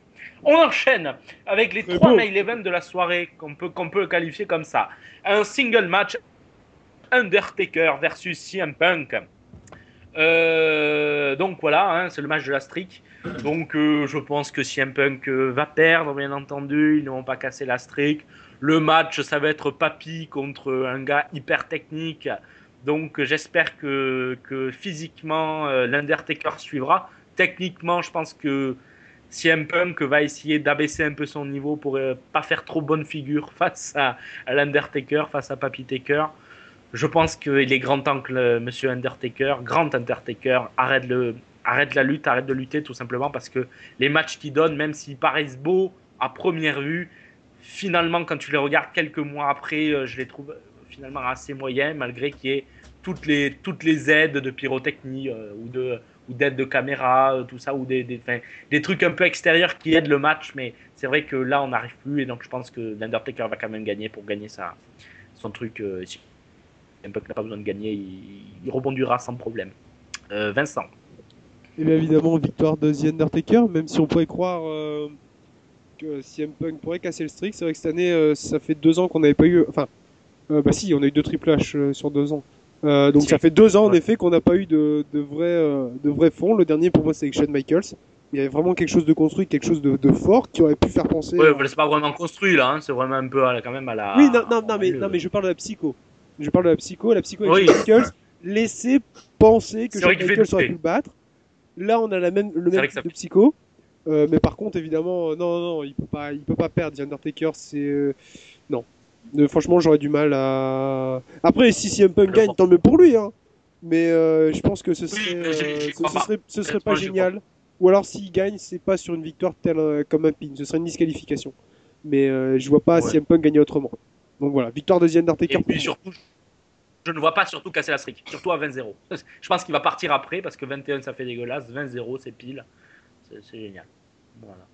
On enchaîne avec les trois main events de la soirée qu'on peut, qu'on peut qualifier comme ça. Un single match Undertaker versus CM Punk. Euh, donc voilà, hein, c'est le match de la streak. Donc euh, je pense que CM Punk euh, va perdre, bien entendu. Ils ne vont pas casser la streak. Le match, ça va être Papy contre un gars hyper technique. Donc j'espère que, que physiquement, l'Undertaker suivra. Techniquement, je pense que CM Punk va essayer d'abaisser un peu son niveau pour euh, pas faire trop bonne figure [laughs] face à, à l'Undertaker, face à Papy Taker. Je pense qu'il est grand temps que le monsieur Undertaker, grand Undertaker, arrête, le, arrête la lutte, arrête de lutter tout simplement parce que les matchs qu'il donne, même s'ils paraissent beaux à première vue, finalement, quand tu les regardes quelques mois après, euh, je les trouve finalement assez moyens, malgré qu'il y ait toutes les, toutes les aides de pyrotechnie euh, ou de ou d'aide de caméra, euh, tout ça, ou des, des, trucs un peu extérieurs qui aident le match, mais c'est vrai que là, on n'arrive plus, et donc je pense que l'Undertaker va quand même gagner pour gagner sa, son truc. Euh, si n'a pas besoin de gagner, il, rebondira sans problème. Euh, Vincent. Et bien évidemment, victoire de The Undertaker, même si on pourrait croire euh, que CM Punk pourrait casser le streak. C'est vrai que cette année, euh, ça fait deux ans qu'on n'avait pas eu. Enfin, bah si, on a eu deux Triple H sur deux ans. Euh, donc ça fait deux ans en effet qu'on n'a pas eu de, de vrai euh, de vrai fond. Le dernier pour moi c'est avec Shawn Michaels. Il y avait vraiment quelque chose de construit, quelque chose de, de fort qui aurait pu faire penser. Ouais, voilà, c'est pas vraiment construit là, hein, c'est vraiment un peu à quand même à la. Oui, non, non, non, mais, non, mais je parle de la psycho. Je parle de la psycho. La psycho avec Oui. Shawn Michaels laissait penser que Shawn Michaels aurait pu le battre. Là, on a la même, le même type ça de psycho. Euh, mais par contre, évidemment, euh, non, non, non, il peut pas, il peut pas perdre. The Undertaker, c'est euh, non. Euh, franchement, j'aurais du mal à. Après, si CM Punk gagne, tant mieux pour lui. Hein. Mais euh, je pense que ce serait, euh, j'y ce, serait, ce serait pas génial. Ou alors, s'il gagne, c'est pas sur une victoire telle euh, comme un pin. Ce serait une disqualification. Mais euh, je vois pas Ouais. CM Punk gagner autrement. Donc voilà, victoire de The Undertaker. Et puis surtout, je ne vois pas surtout casser la streak, surtout à 20-0. [laughs] Je pense qu'il va partir après parce que 21 ça fait dégueulasse, 20-0 c'est pile. C'est c'est génial. Voilà.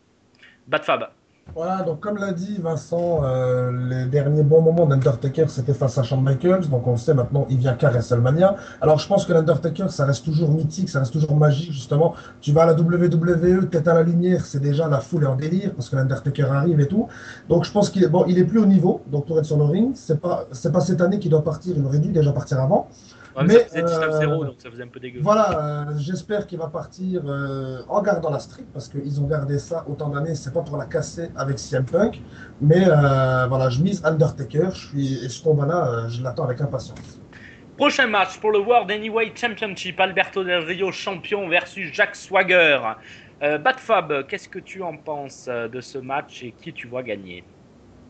Bad Fab. Voilà, donc comme l'a dit Vincent, euh, les derniers bons moments d'Undertaker, c'était face à Shawn Michaels. Donc on le sait maintenant, il vient qu'à WrestleMania. Alors je pense que l'Undertaker, ça reste toujours mythique, ça reste toujours magique, justement. Tu vas à la WWE, tête à la lumière, c'est déjà la foule est en délire parce que l'Undertaker arrive et tout. Donc je pense qu'il est, bon, il est plus au niveau, donc pour être sur le ring. C'est pas, c'est pas cette année qu'il doit partir, il aurait dû déjà partir avant. Ouais, mais Mais, ça faisait 19-0 euh, donc ça faisait un peu dégueu. Voilà, euh, j'espère qu'il va partir euh, en gardant la streak parce qu'ils ont gardé ça autant d'années. C'est pas pour la casser avec CM Punk, mais voilà, je mise Undertaker. Je suis et ce combat-là, je l'attends avec impatience. Prochain match pour le World Anyway Championship, Alberto Del Rio champion versus Jack Swagger. Euh, Bad Fab, qu'est-ce que tu en penses de ce match et qui tu vois gagner?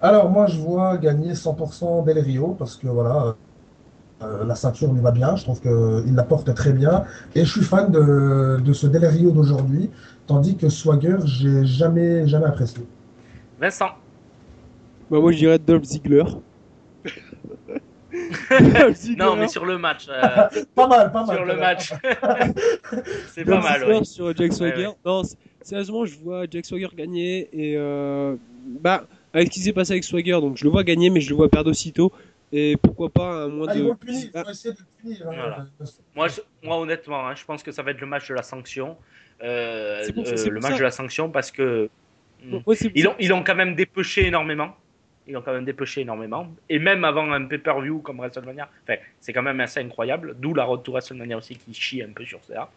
Alors moi, je vois gagner 100% Del Rio parce que voilà, euh, la ceinture lui va bien. Je trouve qu'il la porte très bien et je suis fan de, de ce Del Rio d'aujourd'hui, tandis que Swagger, j'ai jamais jamais apprécié. Vincent. Bah, moi, je dirais Dolph Ziggler. [laughs] Non, mais sur le match. euh, [laughs] Pas mal, pas mal. sur le match. [laughs] C'est pas mal, ouais. sur Jack Swagger. ouais. Non, sérieusement, je vois Jack Swagger gagner et euh, bah avec ce qui s'est passé avec Swagger, donc je le vois gagner, mais je le vois perdre aussitôt. Et pourquoi pas un moins Ah, de. ils vont le punir, ils vont essayer de le punir. hein. Voilà. Moi, je- moi honnêtement, hein, je pense que ça va être le match de la sanction. Euh, euh, le match ça. de la sanction parce que hmm, ouais, ils ont, ils ont quand même dépêché énormément. Ils ont quand même dépêché énormément. Et même avant un pay-per-view comme WrestleMania, enfin, c'est quand même assez incroyable. D'où la road to WrestleMania aussi qui chie un peu sur ça.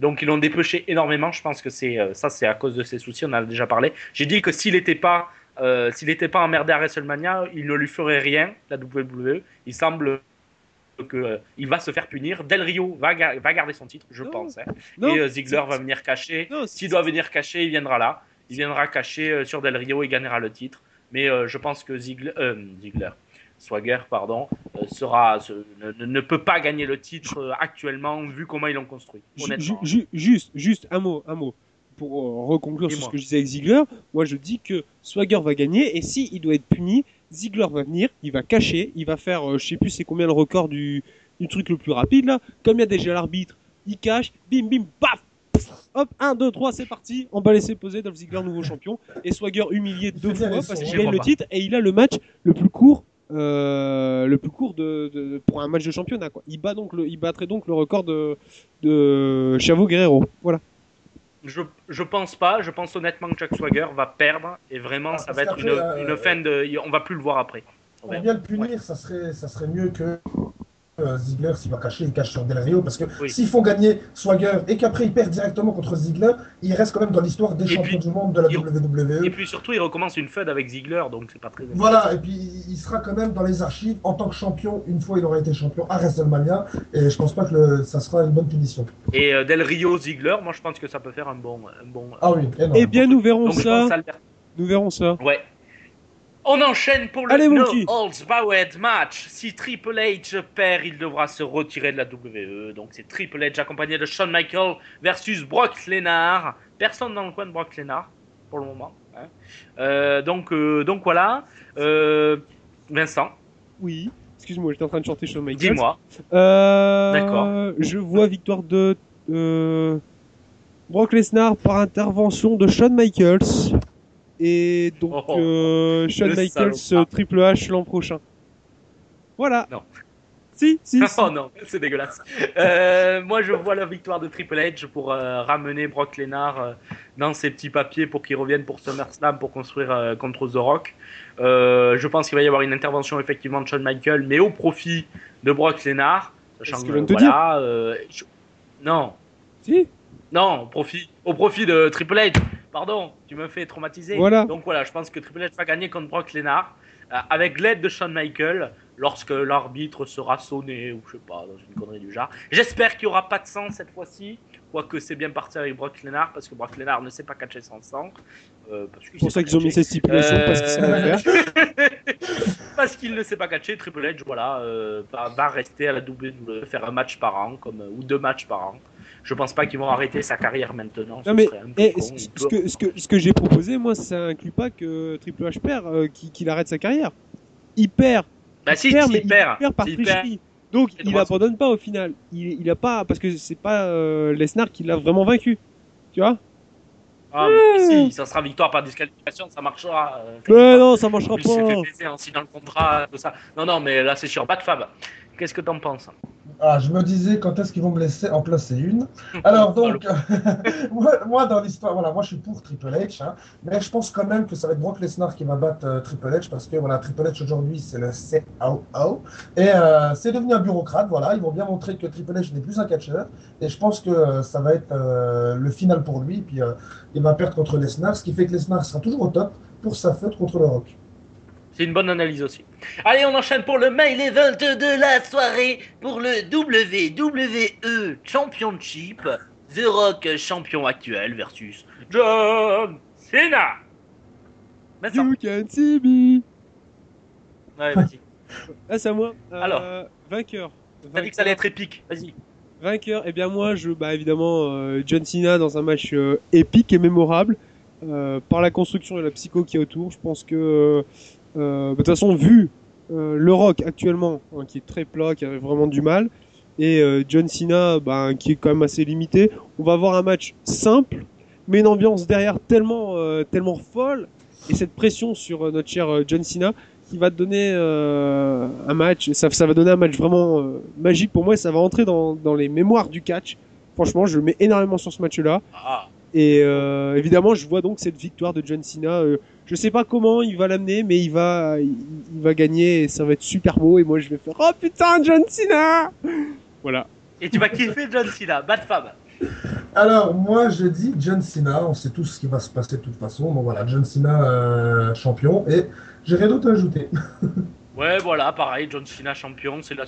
Donc ils l'ont dépêché énormément. Je pense que c'est euh, ça, c'est à cause de ses soucis. On en a déjà parlé. J'ai dit que s'il n'était pas, euh, s'il n'était pas emmerdé à WrestleMania, il ne lui ferait rien. La WWE. Il semble que euh, il va se faire punir. Del Rio va, ga- va garder son titre, je Non. pense. hein. non, et euh, Ziggler va venir cacher. S'il doit venir cacher, il viendra là. il viendra cacher euh, sur Del Rio et gagnera le titre. Mais je pense que Ziggler, Ziggler, Swagger, pardon, sera, se- ne, ne peut pas gagner le titre actuellement vu comment ils l'ont construit. Ju- Honnêtement. ju- ju- juste, juste un mot, un mot. Pour euh, reconclure sur ce que je disais avec Ziggler, moi je dis que Swagger va gagner et si il doit être puni, Ziggler va venir, il va cacher, il va faire, euh, je sais plus c'est combien le record du, du truc le plus rapide là. Comme il y a déjà l'arbitre, il cache, bim bim, paf Hop, 1, 2, 3, c'est parti. On va laisser poser Dolph Ziggler, nouveau champion. Et Swagger humilié deux fois parce qu'il gagne le titre et il a le match le plus court, euh, le plus court de, de- pour un match de championnat. Quoi. Il, bat donc le, il battrait donc le record de, de Chavo Guerrero. Voilà. Je, je pense pas. Je pense honnêtement que Jack Swagger va perdre et vraiment Ah, ça va être une, euh, une fin de. On va plus le voir après. On Pour verra. bien le punir, ça, serait, ça serait mieux que euh, Ziggler, s'il va cacher, il cache sur Del Rio. Parce que Oui. s'ils font gagner Swagger et qu'après il perd directement contre Ziggler, il reste quand même dans l'histoire des Et champions puis- du monde de la WWE. Et puis surtout, il recommence une feud avec Ziggler, donc c'est pas très. Voilà, et puis il sera quand même dans les archives en tant que champion, une fois il aura été champion à WrestleMania, et je pense pas que le- ça sera une bonne punition. Et euh, Del Rio Ziggler, moi je pense que ça peut faire un bon, un bon. Ah oui, énorme. Eh bien, nous verrons donc ça. Nous verrons ça. Ouais. On enchaîne pour le Allez, No. Holds Barred match. Si Triple H perd, il devra se retirer de la WWE. Donc c'est Triple H accompagné de Shawn Michaels versus Brock Lesnar. Personne dans le coin de Brock Lesnar pour le moment. hein. Euh, donc, euh, donc voilà. Euh, Vincent, Oui. Excuse-moi, j'étais en train de chanter Shawn Michaels. dis-moi. D'accord. Je vois victoire de Brock Lesnar par intervention de Shawn Michaels. Et donc Oh, euh, Shawn Michaels salopard. euh, Triple H l'an prochain. Voilà. Non. Si, si, [laughs] si. Oh non, c'est dégueulasse. Euh, moi, je vois la victoire de Triple H pour euh, ramener Brock Lesnar dans ses petits papiers pour qu'il revienne pour SummerSlam pour construire contre The Rock. Je pense qu'il va y avoir une intervention effectivement de Shawn Michaels, mais au profit de Brock Lesnar. Sachant que que, je te voilà, je- Non, Si. non, au profit, au profit de Triple H. Pardon, tu me fais traumatiser. Voilà. Donc voilà, je pense que Triple H va gagner contre Brock Lesnar euh, avec l'aide de Shawn Michaels lorsque l'arbitre sera sonné ou je sais pas, dans une connerie du genre. J'espère qu'il n'y aura pas de sang cette fois-ci, quoique c'est bien parti avec Brock Lesnar parce que Brock Lesnar ne sait pas catcher sans sang. Euh, C'est pour ça qu'ils ont mis cette stipulation Euh, parce qu'ils [laughs] parce qu'il ne sait pas catcher, Triple H voilà, euh, va, va rester à la WWE, faire un match par an comme, ou deux matchs par an. Je pense pas qu'ils vont arrêter sa carrière maintenant. ce Non mais eh, con, ce, que, ce que, ce que j'ai proposé, moi, ça inclut pas que Triple H perd, euh, qu'il arrête sa carrière. Il perd, Bah si, il perd, mais perd, il perd par perd, tricherie. Donc il abandonne pas au final. Il, il a pas parce que c'est pas euh, Lesnar qui l'a vraiment vaincu. Tu vois? Ah, mais si, ça sera victoire par disqualification, ça marchera. euh, part. non, ça marchera il pas. fait baiser en signant le contrat, tout ça. Non, non, mais là, c'est sûr. Bad Fab, qu'est-ce que t'en penses Ah, je me disais quand est-ce qu'ils vont me laisser en placer une. [laughs] Alors donc, [laughs] moi, moi, dans l'histoire, voilà, moi je suis pour Triple H, hein, mais je pense quand même que ça va être Brock Lesnar qui va battre euh, Triple H parce que voilà, Triple H aujourd'hui c'est le COO et euh, c'est devenu un bureaucrate. Voilà, ils vont bien montrer que Triple H n'est plus un catcheur et je pense que euh, ça va être le final pour lui. Puis il va perdre contre Lesnar, ce qui fait que Lesnar sera toujours au top pour sa fête contre le Rock. C'est une bonne analyse aussi. Allez, on enchaîne pour le main event de la soirée pour le WWE Championship. The Rock champion actuel versus John Cena. Vincent. You can see me. Ouais, vas-y. [laughs] Ah c'est à moi. Euh, Alors. vainqueur. T'as dit que ça allait être épique. Vas-y. Vainqueur, eh bien moi, je, bah évidemment, euh, John Cena dans un match euh, épique et mémorable par la construction et la psycho qui est autour. Je pense que, de toute façon, vu euh, le Rock actuellement, hein, qui est très plat, qui a vraiment du mal, et euh, John Cena, bah, qui est quand même assez limité, on va avoir un match simple, mais une ambiance derrière tellement, euh, tellement folle, et cette pression sur euh, notre cher euh, John Cena qui va donner euh, un match, ça, ça va donner un match vraiment euh, magique pour moi et ça va entrer dans, dans les mémoires du catch. Franchement, je le mets énormément sur ce match-là. Ah. Et euh, évidemment, je vois donc cette victoire de John Cena. Je sais pas comment il va l'amener, mais il va, il, il va gagner et ça va être super beau. Et moi, je vais faire Oh putain, John Cena Voilà. Et tu vas kiffer John Cena. Bad Fab. Alors, moi, je dis John Cena. On sait tous ce qui va se passer de toute façon. Donc voilà, John Cena euh, champion. Et j'ai rien d'autre à ajouter. [laughs] Ouais, voilà, pareil. John Cena champion. C'est la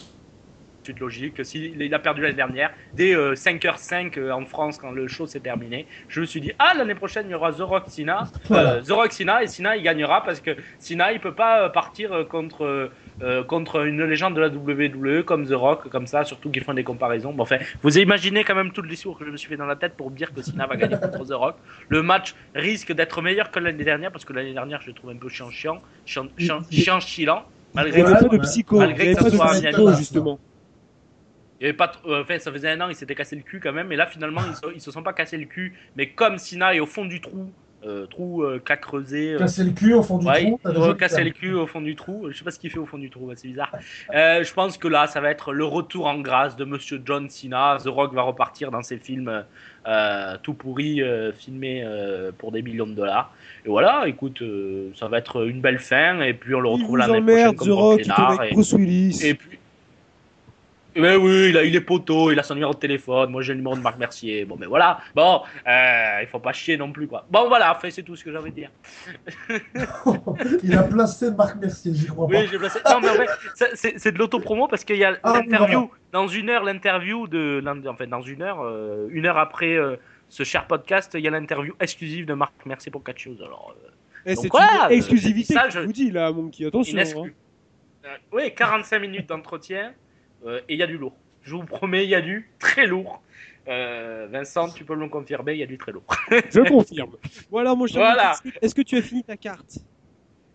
suite logique. S'il il a perdu l'année dernière, dès euh, 5h05 euh, en France, quand le show s'est terminé, je me suis dit, ah, l'année prochaine, il y aura The Rock Sina. Voilà. Euh, The Rock Sina, et Sina, il gagnera parce que Sina, il peut pas euh, partir euh, contre, euh, contre une légende de la WWE comme The Rock, comme ça, surtout qu'ils font des comparaisons. Bon, enfin, vous imaginez quand même tout le discours que je me suis fait dans la tête pour dire que Sina va gagner contre The Rock. Le match risque d'être meilleur que l'année dernière parce que l'année dernière, je le trouve un peu chiant-chiant, chiant, chiant, chiant, chiant, Il malgré que- pas de psycho, malgré que ça soit de psycho, justement. Il y avait pas trop- euh, enfin, ça faisait un an, ils s'étaient cassé le cul quand même, et là finalement ils se, ils se sont pas cassé le cul, mais comme Sina est au fond du trou, euh, trou euh, qu'a creusé, euh, Casser le cul au fond du ouais, trou. casser le cul au fond du trou, je sais pas ce qu'il fait au fond du trou, ouais, c'est bizarre. Euh, je pense que là ça va être le retour en grâce de Monsieur John Cena, The Rock va repartir dans ses films euh, tout pourris, euh, filmés euh, pour des millions de dollars, et voilà, écoute, euh, ça va être une belle fin, et puis on le retrouve l'année prochaine comme The Rock, et- Bruce Willis. et puis. Mais oui, il a, il est poteau, il a son numéro de téléphone. Moi, j'ai le numéro de Marc Mercier. Bon, mais voilà. Bon, euh, il faut pas chier non plus, quoi. Bon, voilà, fait, c'est tout ce que j'avais à dire. [laughs] Il a placé Marc Mercier, j'y crois pas. Oui, j'ai placé. Non, mais en fait, c'est- de l'autopromo parce qu'il y a Ah, l'interview, dans une heure, l'interview de. En fait, dans une heure, euh, une heure après euh, ce cher podcast, il y a l'interview exclusive de Marc Mercier pour Catch News. Alors, euh, Et donc c'est voilà, euh, exclusivité ça, que je- vous dis là, mon petit. Attention. hein. Euh, oui, 45 minutes d'entretien euh, et il y a du lourd. Je vous promets, il y a du très lourd. Euh, Vincent, tu peux me le confirmer, il y a du très lourd. Je confirme. Voilà, mon cher. Voilà. Est-ce que- tu as fini ta carte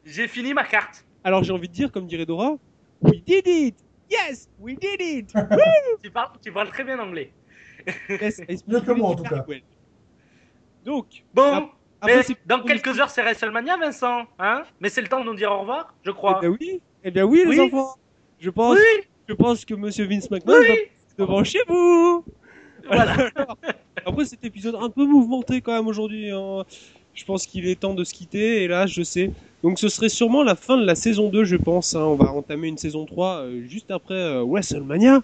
J'ai fini ma carte. Alors j'ai envie de dire, comme dirait Dora, We did it Yes, we did it Tu parles, tu parles très bien anglais. Yes, Mieux que moi, en tout very cas. well. Donc, Bon, Ap- après, dans quelques heures, c'est WrestleMania, Vincent. Hein? Mais c'est le temps de nous dire au revoir, je crois. Eh bien oui, eh bien oui, les Oui. enfants. Je pense, Oui, je pense que Monsieur Vince McMahon va oui, devant chez vous. voilà. [laughs] Alors, après cet épisode un peu mouvementé quand même aujourd'hui, hein, je pense qu'il est temps de se quitter. Et là, je sais. Donc ce serait sûrement la fin de la saison 2, je pense. hein. On va entamer une saison 3 euh, juste après euh, WrestleMania,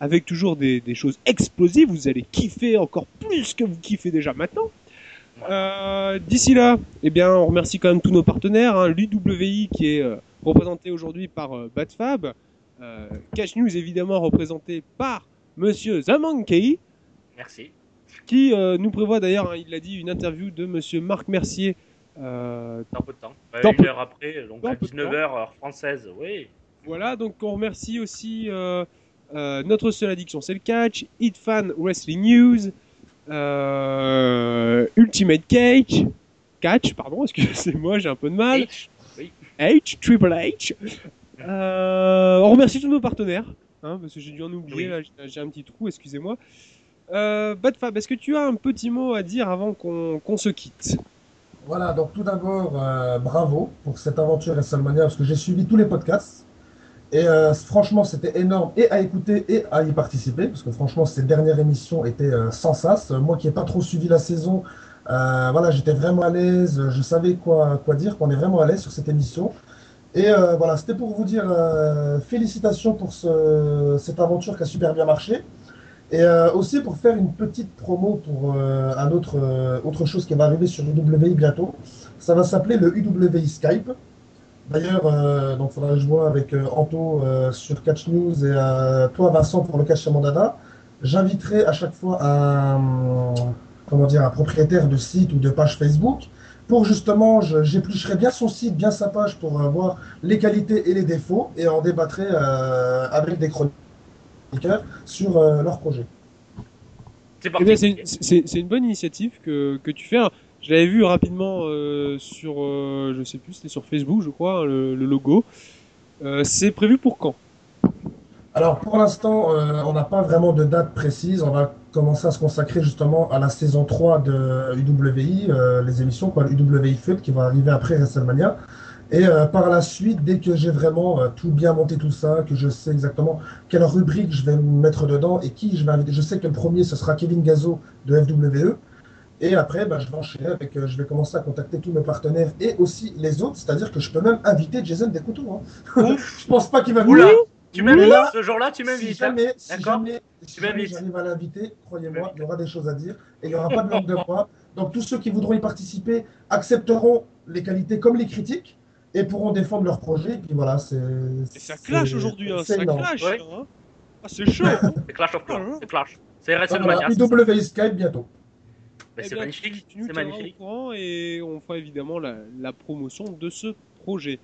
avec toujours des, des choses explosives. Vous allez kiffer encore plus que vous kiffez déjà maintenant. Euh, D'ici là, eh bien, on remercie quand même tous nos partenaires. Hein, L'UWI qui est représenté aujourd'hui par Batfab. Euh, Cash News évidemment représenté par Monsieur Zamanki Merci. qui euh, nous prévoit d'ailleurs, hein, il l'a dit, une interview de Monsieur Marc Mercier. euh, Dans peu de temps. Euh, Dans une peu- heure après, donc dans à peu de 19h, heure française. Oui. voilà, donc on remercie aussi euh, notre seule addiction, c'est le catch, Hit Fan Wrestling News, euh, Ultimate Cage, Catch, pardon, [laughs] excusez-moi, j'ai un peu de mal. H. Oui. H, Triple H. Euh, on remercie tous nos partenaires, hein, parce que j'ai dû en oublier, Oui. là, j'ai- un petit trou, excusez-moi. Euh, Badfab, est-ce que tu as un petit mot à dire avant qu'on se quitte? Voilà, donc tout d'abord, euh, bravo pour cette aventure WrestleMania, parce que j'ai suivi tous les podcasts. Et euh, franchement, c'était énorme et à écouter et à y participer, parce que franchement, ces dernières émissions étaient euh, sans sas. Moi qui n'ai pas trop suivi la saison, euh, voilà, j'étais vraiment à l'aise, je savais quoi, quoi dire, qu'on est vraiment à l'aise sur cette émission. Et euh, voilà, c'était pour vous dire euh, félicitations pour ce- cette aventure qui a super bien marché. Et euh, aussi pour faire une petite promo pour un autre, autre chose qui va arriver sur UWI bientôt. Ça va s'appeler le UWI Skype. D'ailleurs, donc faudra que je vois avec Anto sur Catch News et toi Vincent pour le Catch Mondada. J'inviterai à chaque fois un, comment dire, un propriétaire de site ou de page Facebook pour justement, j'éplucherai bien son site, bien sa page pour euh, voir les qualités et les défauts et en débattrai euh, avec des chroniqueurs sur euh, leur projet. C'est Eh c'est- une bonne initiative que, que tu fais. Alors, Je l'avais vu rapidement euh, sur, euh, je sais plus, c'était sur Facebook, je crois, le, le logo. Euh, c'est prévu pour quand? Alors pour l'instant, euh, on n'a pas vraiment de date précise. On va commencer à se consacrer justement à la saison 3 de UWI, euh, les émissions, quoi, UWI Feud qui va arriver après WrestleMania. Et euh, par la suite, dès que j'ai vraiment euh, tout bien monté, tout ça, que je sais exactement quelle rubrique je vais mettre dedans et qui je vais inviter, je sais que le premier ce sera Kevin Gazo de FWE. Et après, bah, je vais enchaîner avec, euh, je vais commencer à contacter tous mes partenaires et aussi les autres, c'est-à-dire que je peux même inviter Jason Descouteaux. Hein. [laughs] je pense pas qu'il va venir. Tu m'invites là, ce jour-là, tu si m'invites. hein. jamais, si D'accord jamais, si Tu jamais j'arrive à l'inviter, croyez-moi, il y aura des choses à dire et il n'y aura pas de [laughs] langue de bois. Donc tous ceux qui voudront y participer accepteront les qualités comme les critiques et pourront défendre leur projet. Et puis voilà, c'est. Ça clash c'est- aujourd'hui, hein, c'est ça énorme. clash. Ouais. hein. Ah, c'est chaud hein [laughs] C'est Clash of Clans, c'est Clash. C'est Voilà, c'est ça. UWI Skype bientôt. Eh c'est magnifique, c'est magnifique. et on fera évidemment la, la promotion de ce projet.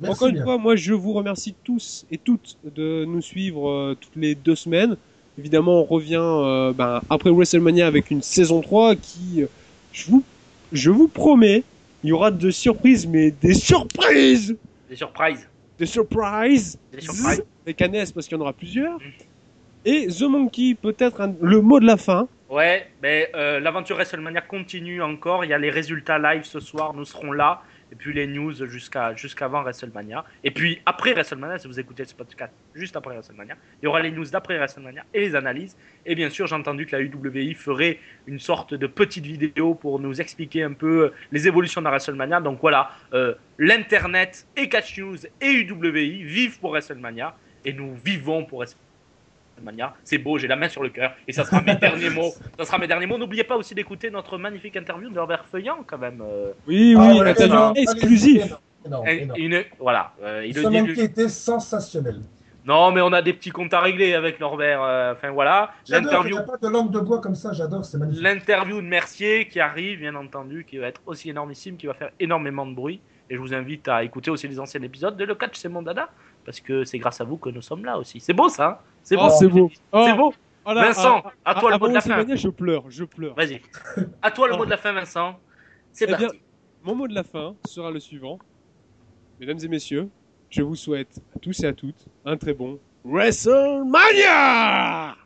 Merci Encore une bien. fois, moi je vous remercie tous et toutes de nous suivre euh, toutes les deux semaines. Évidemment, on revient euh, ben, après WrestleMania avec une saison 3 qui, euh, je vous, je vous promets, il y aura de surprises, mais des surprises Des surprises. Des surprises Des surprises. Avec un S parce qu'il y en aura plusieurs. Mm. Et The Monkey, peut-être un- le mot de la fin. Ouais, mais euh, l'aventure WrestleMania continue encore. Il y a les résultats live ce soir, nous serons là. Et puis les news jusqu'à jusqu'avant WrestleMania. Et puis après WrestleMania, si vous écoutez ce podcast juste après WrestleMania, il y aura les news d'après WrestleMania et les analyses. Et bien sûr, j'ai entendu que la UWI ferait une sorte de petite vidéo pour nous expliquer un peu les évolutions de WrestleMania. Donc voilà, euh, l'internet et Catch News et UWI vivent pour WrestleMania et nous vivons pour WrestleMania. C'est beau, j'ai la main sur le cœur et ça sera mes [laughs] derniers mots. Ça sera mes derniers mots. N'oubliez pas aussi d'écouter notre magnifique interview de Herbert Feuillant quand même. euh, Oui, Ah oui, ouais, interview une- voilà, euh, il Ce le dit. Monkey était sensationnel. Non, mais on a des petits comptes à régler avec Norbert. euh, Enfin voilà, l'interview, pas de langue de bois comme ça, j'adore, c'est magnifique. l'interview de Mercier qui arrive, bien entendu, qui va être aussi énormissime, qui va faire énormément de bruit. Et je vous invite à écouter aussi les anciens épisodes de Le Catch, c'est mon dada, parce que c'est grâce à vous que nous sommes là aussi. C'est beau ça, hein c'est Oh, beau, c'est beau. [laughs] Oh, beau. voilà, Vincent, ah, à toi le avant mot de la fin. Je pleure, je pleure. Vas-y. À toi le mot de la fin, Vincent. C'est Eh bien, parti. mon mot de la fin sera le suivant. Mesdames et messieurs, je vous souhaite à tous et à toutes un très bon WrestleMania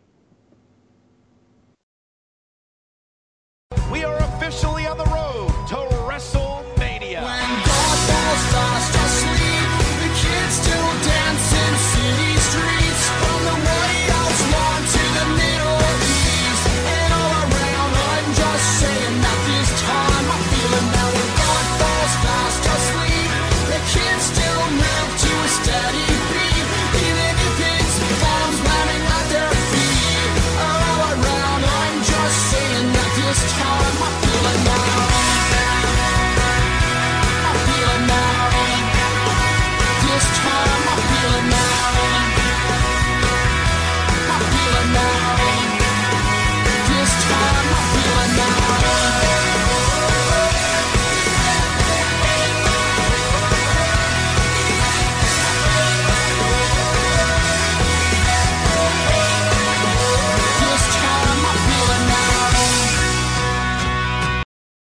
We are officially on the road